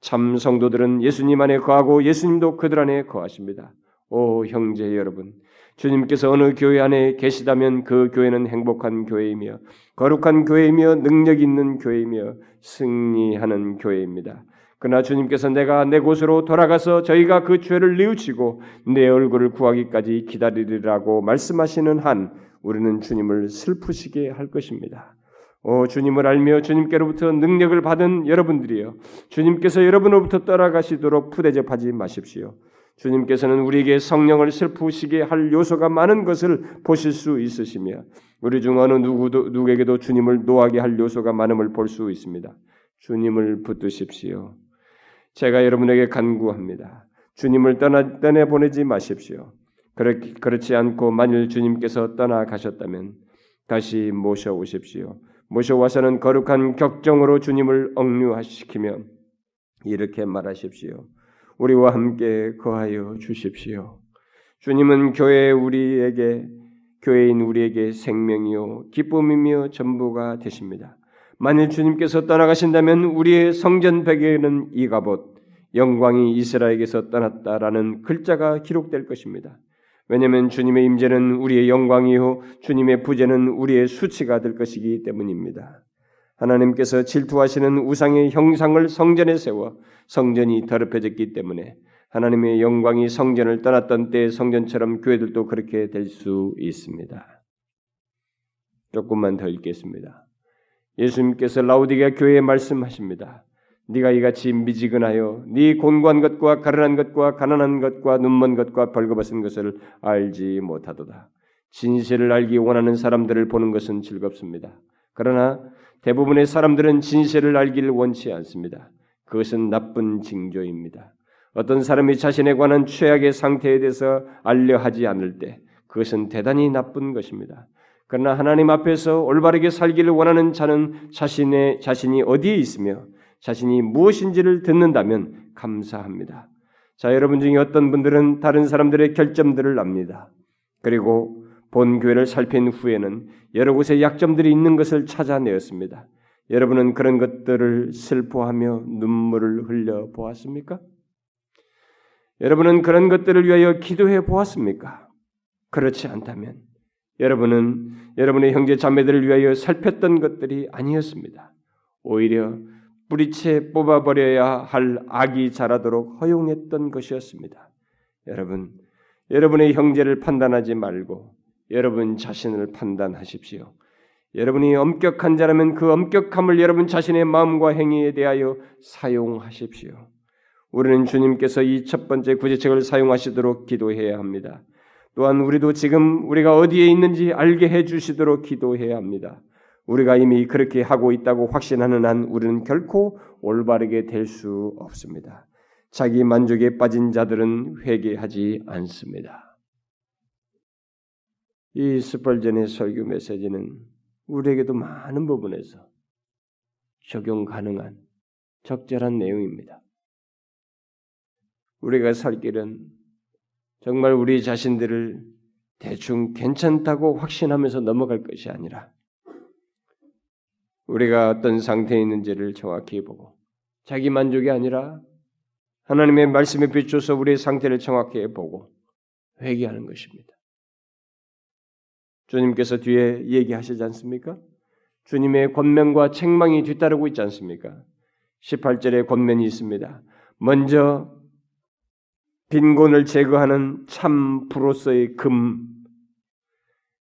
참 성도들은 예수님 안에 거하고 예수님도 그들 안에 거하십니다. 오 형제 여러분, 주님께서 어느 교회 안에 계시다면 그 교회는 행복한 교회이며 거룩한 교회이며 능력 있는 교회이며 승리하는 교회입니다. 그러나 주님께서 내가 내 곳으로 돌아가서 저희가 그 죄를 뉘우치고 내 얼굴을 구하기까지 기다리리라고 말씀하시는 한 우리는 주님을 슬프시게 할 것입니다. 오 주님을 알며 주님께로부터 능력을 받은 여러분들이여 주님께서 여러분으로부터 떠나가시도록 푸대접하지 마십시오. 주님께서는 우리에게 성령을 슬프시게 할 요소가 많은 것을 보실 수 있으시며 우리 중 어느 누구도 누구에게도 주님을 노하게 할 요소가 많음을 볼 수 있습니다. 주님을 붙드십시오. 제가 여러분에게 간구합니다. 주님을 떠나 떠내 보내지 마십시오. 그렇, 그렇지 않고 만일 주님께서 떠나가셨다면 다시 모셔오십시오. 모셔와서는 거룩한 격정으로 주님을 억류시키며 이렇게 말하십시오. 우리와 함께 거하여 주십시오. 주님은 교회 우리에게 교회인 우리에게 생명이요 기쁨이며 전부가 되십니다. 만일 주님께서 떠나가신다면 우리의 성전 벽에는 이가봇 영광이 이스라엘에게서 떠났다라는 글자가 기록될 것입니다. 왜냐하면 주님의 임재는 우리의 영광이요 주님의 부재는 우리의 수치가 될 것이기 때문입니다. 하나님께서 질투하시는 우상의 형상을 성전에 세워 성전이 더럽혀졌기 때문에 하나님의 영광이 성전을 떠났던 때의 성전처럼 교회들도 그렇게 될 수 있습니다. 조금만 더 읽겠습니다. 예수님께서 라우디가 교회에 말씀하십니다. 네가 이같이 미지근하여 네 곤고한 것과 가련한 것과 가난한 것과 눈먼 것과 벌거벗은 것을 알지 못하도다. 진실을 알기 원하는 사람들을 보는 것은 즐겁습니다. 그러나 대부분의 사람들은 진실을 알기를 원치 않습니다. 그것은 나쁜 징조입니다. 어떤 사람이 자신에 관한 최악의 상태에 대해서 알려 하지 않을 때 그것은 대단히 나쁜 것입니다. 그러나 하나님 앞에서 올바르게 살기를 원하는 자는 자신의 자신이 어디에 있으며 자신이 무엇인지를 듣는다면 감사합니다. 자, 여러분 중에 어떤 분들은 다른 사람들의 결점들을 압니다. 그리고 본 교회를 살핀 후에는 여러 곳에 약점들이 있는 것을 찾아내었습니다. 여러분은 그런 것들을 슬퍼하며 눈물을 흘려 보았습니까? 여러분은 그런 것들을 위하여 기도해 보았습니까? 그렇지 않다면 여러분은 여러분의 형제 자매들을 위하여 살폈던 것들이 아니었습니다. 오히려 뿌리채 뽑아버려야 할 악이 자라도록 허용했던 것이었습니다. 여러분, 여러분의 형제를 판단하지 말고 여러분 자신을 판단하십시오. 여러분이 엄격한 자라면 그 엄격함을 여러분 자신의 마음과 행위에 대하여 사용하십시오. 우리는 주님께서 이 첫 번째 구제책을 사용하시도록 기도해야 합니다. 또한 우리도 지금 우리가 어디에 있는지 알게 해 주시도록 기도해야 합니다. 우리가 이미 그렇게 하고 있다고 확신하는 한 우리는 결코 올바르게 될 수 없습니다. 자기 만족에 빠진 자들은 회개하지 않습니다. 이 스펄전의 설교 메시지는 우리에게도 많은 부분에서 적용 가능한 적절한 내용입니다. 우리가 살 길은 정말 우리 자신들을 대충 괜찮다고 확신하면서 넘어갈 것이 아니라 우리가 어떤 상태에 있는지를 정확히 보고 자기 만족이 아니라 하나님의 말씀에 비춰서 우리의 상태를 정확히 보고 회개하는 것입니다. 주님께서 뒤에 얘기하시지 않습니까? 주님의 권면과 책망이 뒤따르고 있지 않습니까? 18절에 권면이 있습니다. 먼저 빈곤을 제거하는 참 부로서의 금,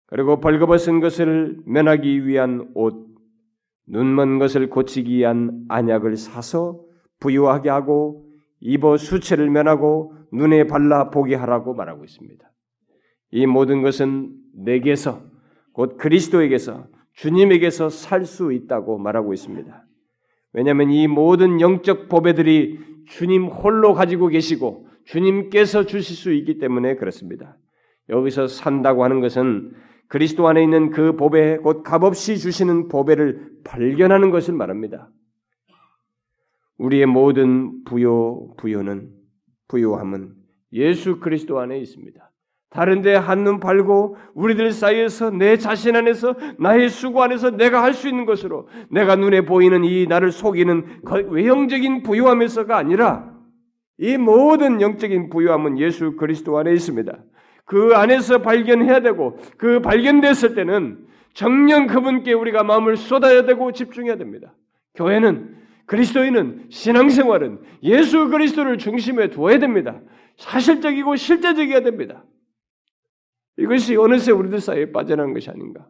그리고 벌거벗은 것을 면하기 위한 옷, 눈먼 것을 고치기 위한 안약을 사서 부유하게 하고 입어 수체를 면하고 눈에 발라 보게 하라고 말하고 있습니다. 이 모든 것은 내게서 곧 그리스도에게서 주님에게서 살 수 있다고 말하고 있습니다. 왜냐하면 이 모든 영적 보배들이 주님 홀로 가지고 계시고 주님께서 주실 수 있기 때문에 그렇습니다. 여기서 산다고 하는 것은 그리스도 안에 있는 그 보배, 곧 값없이 주시는 보배를 발견하는 것을 말합니다. 우리의 모든 부요, 부요는, 부요함은 예수 그리스도 안에 있습니다. 다른데 한눈 팔고 우리들 사이에서 내 자신 안에서 나의 수고 안에서 내가 할 수 있는 것으로 내가 눈에 보이는 이 나를 속이는 외형적인 부유함에서가 아니라 이 모든 영적인 부유함은 예수 그리스도 안에 있습니다. 그 안에서 발견해야 되고 그 발견됐을 때는 정령 그분께 우리가 마음을 쏟아야 되고 집중해야 됩니다. 교회는 그리스도인은 신앙생활은 예수 그리스도를 중심에 두어야 됩니다. 사실적이고 실제적이어야 됩니다. 이것이 어느새 우리들 사이에 빠져나간 것이 아닌가.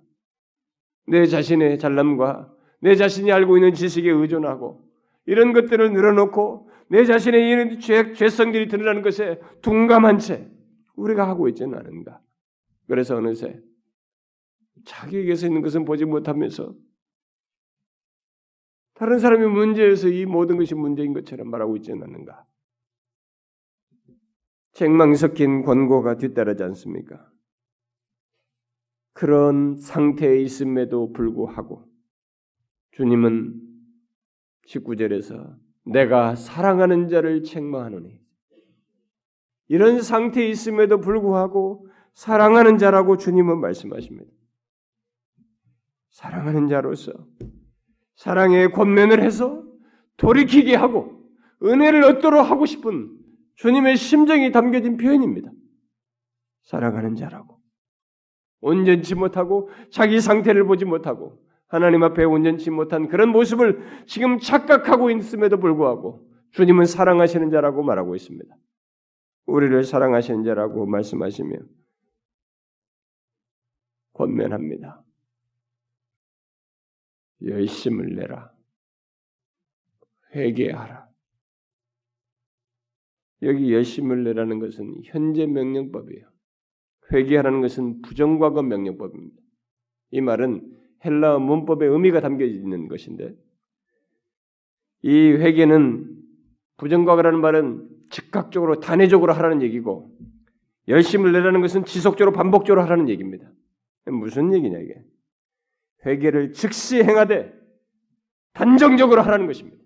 내 자신의 잘남과 내 자신이 알고 있는 지식에 의존하고 이런 것들을 늘어놓고 내 자신의 이런 죄, 죄성들이 드러나는 것에 둔감한 채 우리가 하고 있지는 않은가. 그래서 어느새 자기에게서 있는 것은 보지 못하면서 다른 사람이 문제에서 이 모든 것이 문제인 것처럼 말하고 있지는 않는가. 책망 섞인 권고가 뒤따르지 않습니까? 그런 상태에 있음에도 불구하고 주님은 19절에서 내가 사랑하는 자를 책망하노니 이런 상태에 있음에도 불구하고 사랑하는 자라고 주님은 말씀하십니다. 사랑하는 자로서 사랑의 권면을 해서 돌이키게 하고 은혜를 얻도록 하고 싶은 주님의 심정이 담겨진 표현입니다. 사랑하는 자라고. 온전치 못하고 자기 상태를 보지 못하고 하나님 앞에 온전치 못한 그런 모습을 지금 착각하고 있음에도 불구하고 주님은 사랑하시는 자라고 말하고 있습니다. 우리를 사랑하시는 자라고 말씀하시며 권면합니다. 열심을 내라. 회개하라. 여기 열심을 내라는 것은 현재 명령법이에요. 회개하라는 것은 부정과거 명령법입니다. 이 말은 헬라 문법의 의미가 담겨 있는 것인데 이 회개는 부정과거라는 말은 즉각적으로 단회적으로 하라는 얘기고 열심을 내라는 것은 지속적으로 반복적으로 하라는 얘기입니다. 무슨 얘기냐 이게? 회개를 즉시 행하되 단정적으로 하라는 것입니다.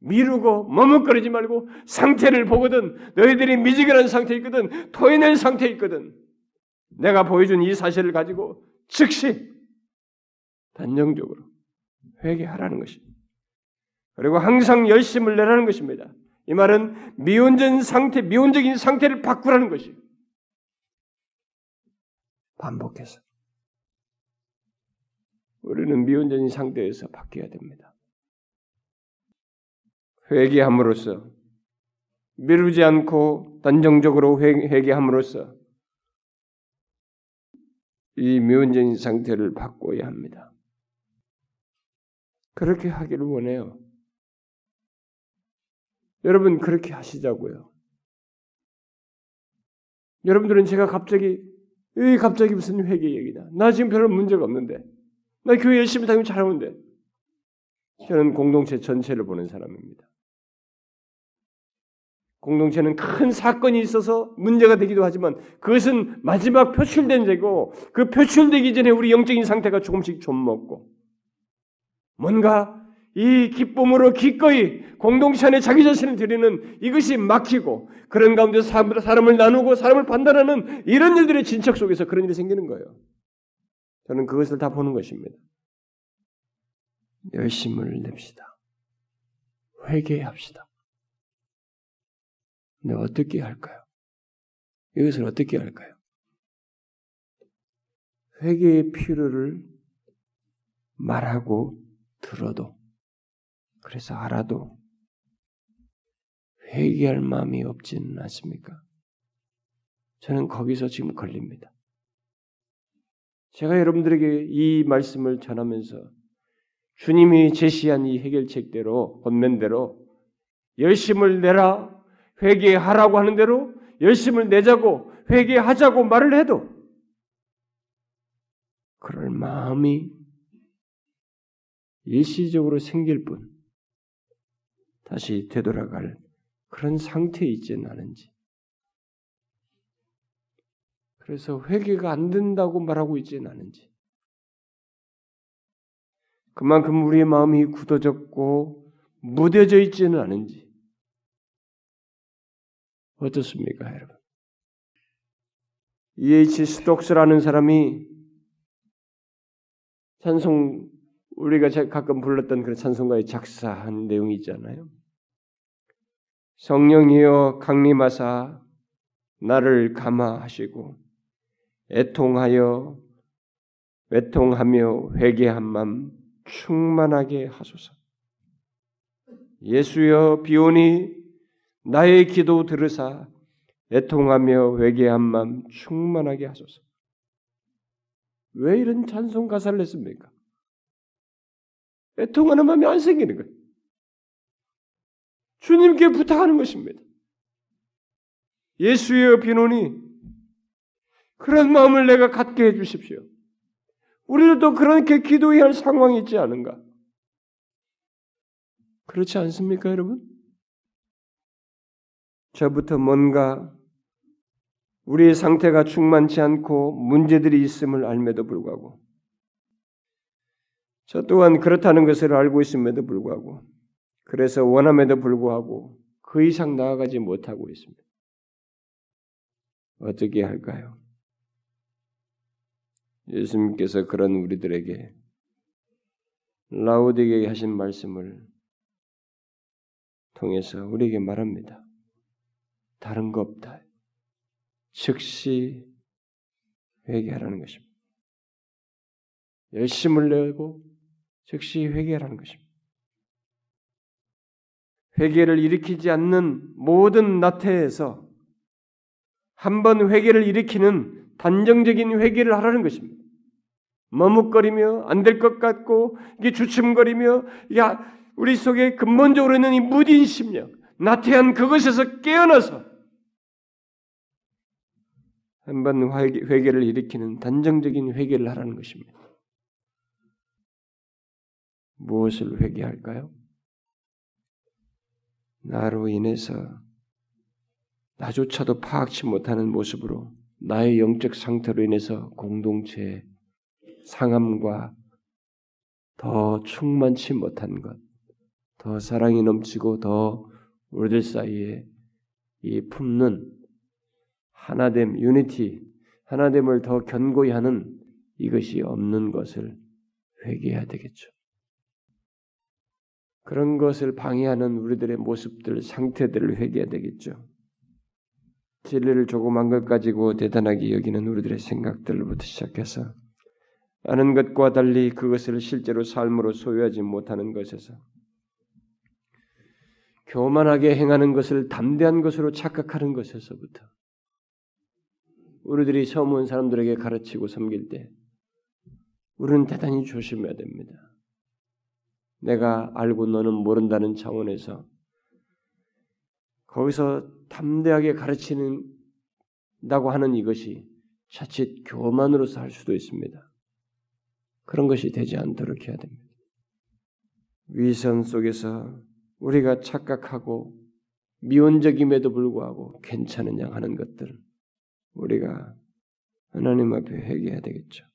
미루고 머뭇거리지 말고 상태를 보거든 너희들이 미지근한 상태에 있거든 토해낼 상태에 있거든 내가 보여준 이 사실을 가지고 즉시 단정적으로 회개하라는 것입니다. 그리고 항상 열심을 내라는 것입니다. 이 말은 미온전 상태, 미온적인 상태를 바꾸라는 것이 반복해서 우리는 미온적인 상태에서 바뀌어야 됩니다. 회개함으로써 미루지 않고 단정적으로 회개함으로써 이 미온적인 상태를 바꿔야 합니다. 그렇게 하기를 원해요. 여러분 그렇게 하시자고요. 여러분들은 제가 갑자기 왜 갑자기 무슨 회개 얘기다. 나 지금 별로 문제가 없는데. 나 교회 열심히 다니면 잘하는데. 저는 공동체 전체를 보는 사람입니다. 공동체는 큰 사건이 있어서 문제가 되기도 하지만 그것은 마지막 표출된 죄고 그 표출되기 전에 우리 영적인 상태가 조금씩 좀 먹고 뭔가 이 기쁨으로 기꺼이 공동체 안에 자기 자신을 드리는 이것이 막히고 그런 가운데 사람을 나누고 사람을 판단하는 이런 일들의 진척 속에서 그런 일이 생기는 거예요. 저는 그것을 다 보는 것입니다. 열심을 냅시다. 회개합시다. 근데 어떻게 할까요? 이것을 어떻게 할까요? 회개의 필요를 말하고 들어도 그래서 알아도 회개할 마음이 없지는 않습니까? 저는 거기서 지금 걸립니다. 제가 여러분들에게 이 말씀을 전하면서 주님이 제시한 이 해결책대로 권면대로 열심을 내라 회개하라고 하는 대로 열심을 내자고 회개하자고 말을 해도 그럴 마음이 일시적으로 생길 뿐 다시 되돌아갈 그런 상태에 있지는 않은지. 그래서 회개가 안 된다고 말하고 있지는 않은지. 그만큼 우리의 마음이 굳어졌고 무뎌져 있지는 않은지 어떻습니까, 여러분? E.H. 스톡스라는 사람이 찬송 우리가 가끔 불렀던 그런 찬송가에 작사한 내용이 있잖아요. 성령이여 강림하사 나를 감화하시고 애통하여 외통하며 회개한 맘 충만하게 하소서. 예수여 비오니 나의 기도 들으사 애통하며 회개한 마음 충만하게 하소서. 왜 이런 찬송 가사를 냈습니까? 애통하는 마음이 안 생기는 거예요. 주님께 부탁하는 것입니다. 예수의 비논이 그런 마음을 내가 갖게 해 주십시오. 우리도 그렇게 기도해야 할 상황이 있지 않은가? 그렇지 않습니까, 여러분? 저부터 뭔가 우리의 상태가 충만치 않고 문제들이 있음을 알매도 불구하고 저 또한 그렇다는 것을 알고 있음에도 불구하고 그래서 원함에도 불구하고 그 이상 나아가지 못하고 있습니다. 어떻게 할까요? 예수님께서 그런 우리들에게 라우디에게 하신 말씀을 통해서 우리에게 말합니다. 다른 거 없다. 즉시 회개하라는 것입니다. 열심을 내고 즉시 회개하라는 것입니다. 회개를 일으키지 않는 모든 나태에서 한 번 회개를 일으키는 단정적인 회개를 하라는 것입니다. 머뭇거리며 안 될 것 같고 이게 주춤거리며 야 우리 속에 근본적으로 있는 이 무딘 심령, 나태한 그것에서 깨어나서 한번 회개, 를 일으키는 단정적인 회개를 하라는 것입니다. 무엇을 회개할까요? 나로 인해서 나조차도 파악치 못하는 모습으로 나의 영적 상태로 인해서 공동체의 상함과 더 충만치 못한 것, 더 사랑이 넘치고 더 우리들 사이에 이 품는 하나됨, 유니티, 하나됨을 더 견고히 하는 이것이 없는 것을 회개해야 되겠죠. 그런 것을 방해하는 우리들의 모습들, 상태들을 회개해야 되겠죠. 진리를 조그만 것 가지고 대단하게 여기는 우리들의 생각들부터 시작해서 아는 것과 달리 그것을 실제로 삶으로 소유하지 못하는 것에서 교만하게 행하는 것을 담대한 것으로 착각하는 것에서부터 우리들이 처음 온 사람들에게 가르치고 섬길 때 우리는 대단히 조심해야 됩니다. 내가 알고 너는 모른다는 차원에서 거기서 담대하게 가르치는다고 하는 이것이 자칫 교만으로서 할 수도 있습니다. 그런 것이 되지 않도록 해야 됩니다. 위선 속에서 우리가 착각하고 미온적임에도 불구하고 괜찮은 양 하는 것들 우리가 하나님 앞에 회개해야 되겠죠.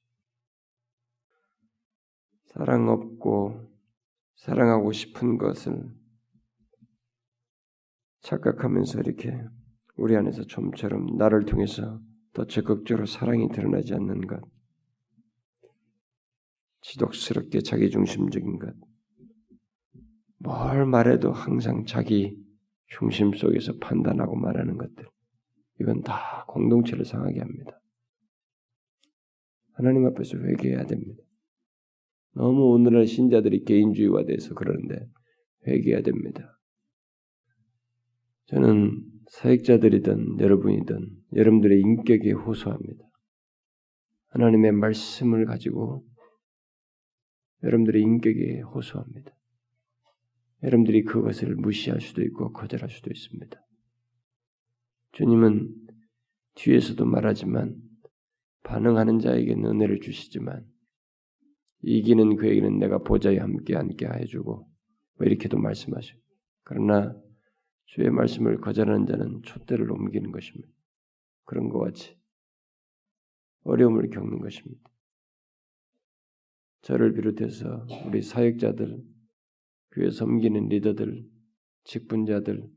사랑 없고 사랑하고 싶은 것을 착각하면서 이렇게 우리 안에서 좀처럼 나를 통해서 더 적극적으로 사랑이 드러나지 않는 것, 지독스럽게 자기중심적인 것, 뭘 말해도 항상 자기 중심 속에서 판단하고 말하는 것들, 이건 다 공동체를 상하게 합니다. 하나님 앞에서 회개해야 됩니다. 너무 오늘날 신자들이 개인주의화돼서 그러는데 회개해야 됩니다. 저는 사역자들이든 여러분이든 여러분들의 인격에 호소합니다. 하나님의 말씀을 가지고 여러분들의 인격에 호소합니다. 여러분들이 그것을 무시할 수도 있고 거절할 수도 있습니다. 주님은 뒤에서도 말하지만 반응하는 자에게 은혜를 주시지만 이기는 그에게는 내가 보좌에 함께 앉게 해주고 뭐 이렇게도 말씀하시고 그러나 주의 말씀을 거절하는 자는 촛대를 옮기는 것입니다. 그런 것 같이 어려움을 겪는 것입니다. 저를 비롯해서 우리 사역자들, 교회 섬기는 리더들, 직분자들,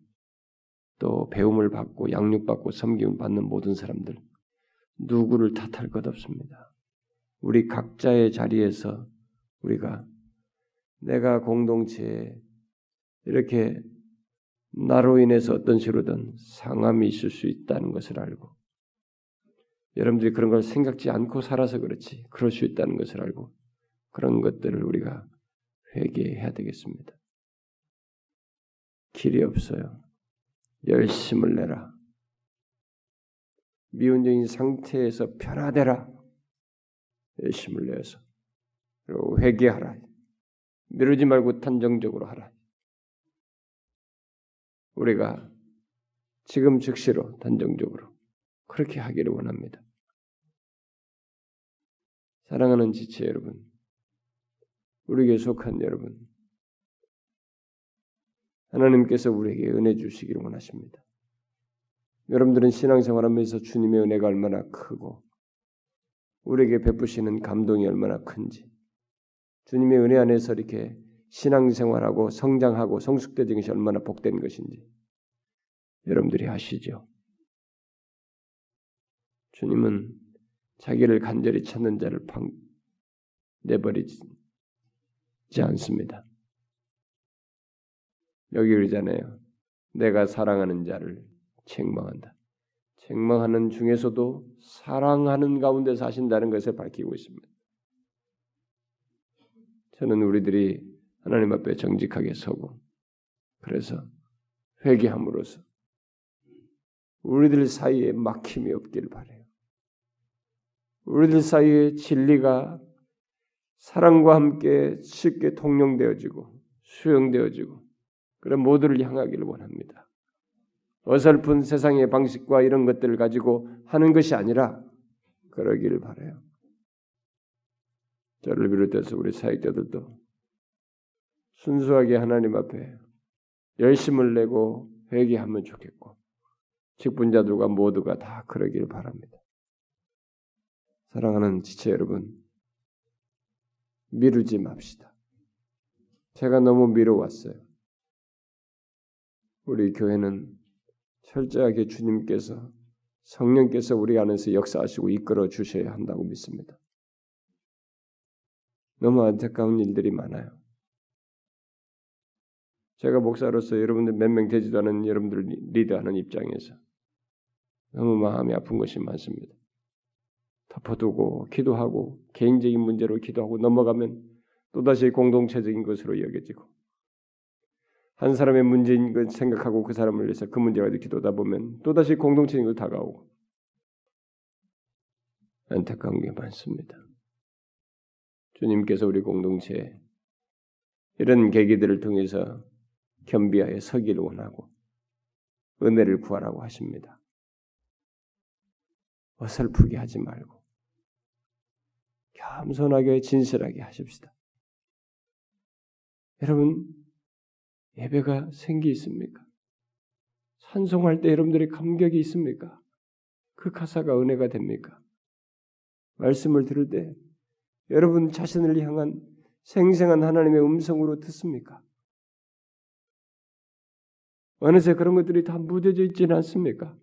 또 배움을 받고 양육받고 섬김을 받는 모든 사람들 누구를 탓할 것 없습니다. 우리 각자의 자리에서 우리가 내가 공동체에 이렇게 나로 인해서 어떤 식으로든 상함이 있을 수 있다는 것을 알고 여러분들이 그런 걸 생각지 않고 살아서 그렇지 그럴 수 있다는 것을 알고 그런 것들을 우리가 회개해야 되겠습니다. 길이 없어요. 열심을 내라. 미온적인 상태에서 변화되라. 열심을 내서 그리고 회개하라. 미루지 말고 단정적으로 하라. 우리가 지금 즉시로 단정적으로 그렇게 하기를 원합니다. 사랑하는 지체 여러분, 우리에게 속한 여러분, 하나님께서 우리에게 은혜 주시기를 원하십니다. 여러분들은 신앙생활하면서 주님의 은혜가 얼마나 크고 우리에게 베푸시는 감동이 얼마나 큰지 주님의 은혜 안에서 이렇게 신앙생활하고 성장하고 성숙되는 것이 얼마나 복된 것인지 여러분들이 아시죠? 주님은 자기를 간절히 찾는 자를 방, 내버리지 않습니다. 여기 그러잖아요. 내가 사랑하는 자를 책망한다. 책망하는 중에서도 사랑하는 가운데 사신다는 것을 밝히고 있습니다. 저는 우리들이 하나님 앞에 정직하게 서고 그래서 회개함으로써 우리들 사이에 막힘이 없기를 바래요. 우리들 사이에 진리가 사랑과 함께 쉽게 통용되어지고 수용되어지고 그런 모두를 향하기를 원합니다. 어설픈 세상의 방식과 이런 것들을 가지고 하는 것이 아니라 그러기를 바래요. 저를 비롯해서 우리 사역자들도 순수하게 하나님 앞에 열심을 내고 회개하면 좋겠고 직분자들과 모두가 다 그러기를 바랍니다. 사랑하는 지체 여러분, 미루지 맙시다. 제가 너무 미뤄왔어요. 우리 교회는 철저하게 주님께서 성령께서 우리 안에서 역사하시고 이끌어 주셔야 한다고 믿습니다. 너무 안타까운 일들이 많아요. 제가 목사로서 여러분들 몇 명 되지도 않은 여러분들 리드하는 입장에서 너무 마음이 아픈 것이 많습니다. 덮어두고 기도하고 개인적인 문제로 기도하고 넘어가면 또다시 공동체적인 것으로 여겨지고 한 사람의 문제인 걸 생각하고 그 사람을 위해서 그 문제가 기도다 보면 또 다시 공동체인 걸 다가오고 안타까운 게 많습니다. 주님께서 우리 공동체에 이런 계기들을 통해서 겸비하여 서기를 원하고 은혜를 구하라고 하십니다. 어설프게 하지 말고 겸손하게 진실하게 하십시다. 여러분 예배가 생기 있습니까? 찬송할 때 여러분들이 감격이 있습니까? 그 가사가 은혜가 됩니까? 말씀을 들을 때 여러분 자신을 향한 생생한 하나님의 음성으로 듣습니까? 어느새 그런 것들이 다 묻어져 있지는 않습니까?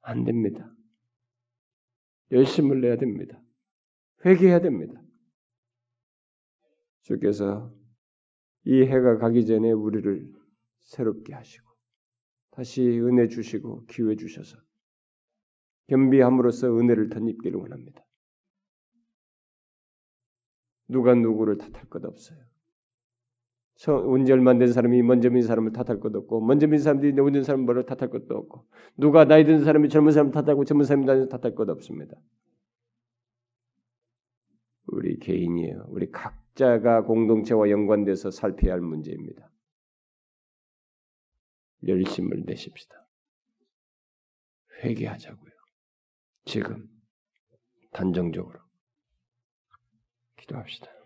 안 됩니다. 열심을 내야 됩니다. 회개해야 됩니다. 주께서 이 해가 가기 전에 우리를 새롭게 하시고 다시 은혜 주시고 기회 주셔서 겸비함으로써 은혜를 덧입기를 원합니다. 누가 누구를 탓할 것 없어요. 온지 얼마 된 사람이 먼저 민 사람을 탓할 것도 없고 먼저 민 사람들이 늦은 사람을 탓할 것도 없고 누가 나이 든 사람이 젊은 사람을 탓하고 젊은 사람이 탓할 것도 없습니다. 우리 개인이에요. 우리 각 자가 공동체와 연관돼서 살펴야 할 문제입니다. 열심을 내십시다. 회개하자고요. 지금 단정적으로 기도합시다.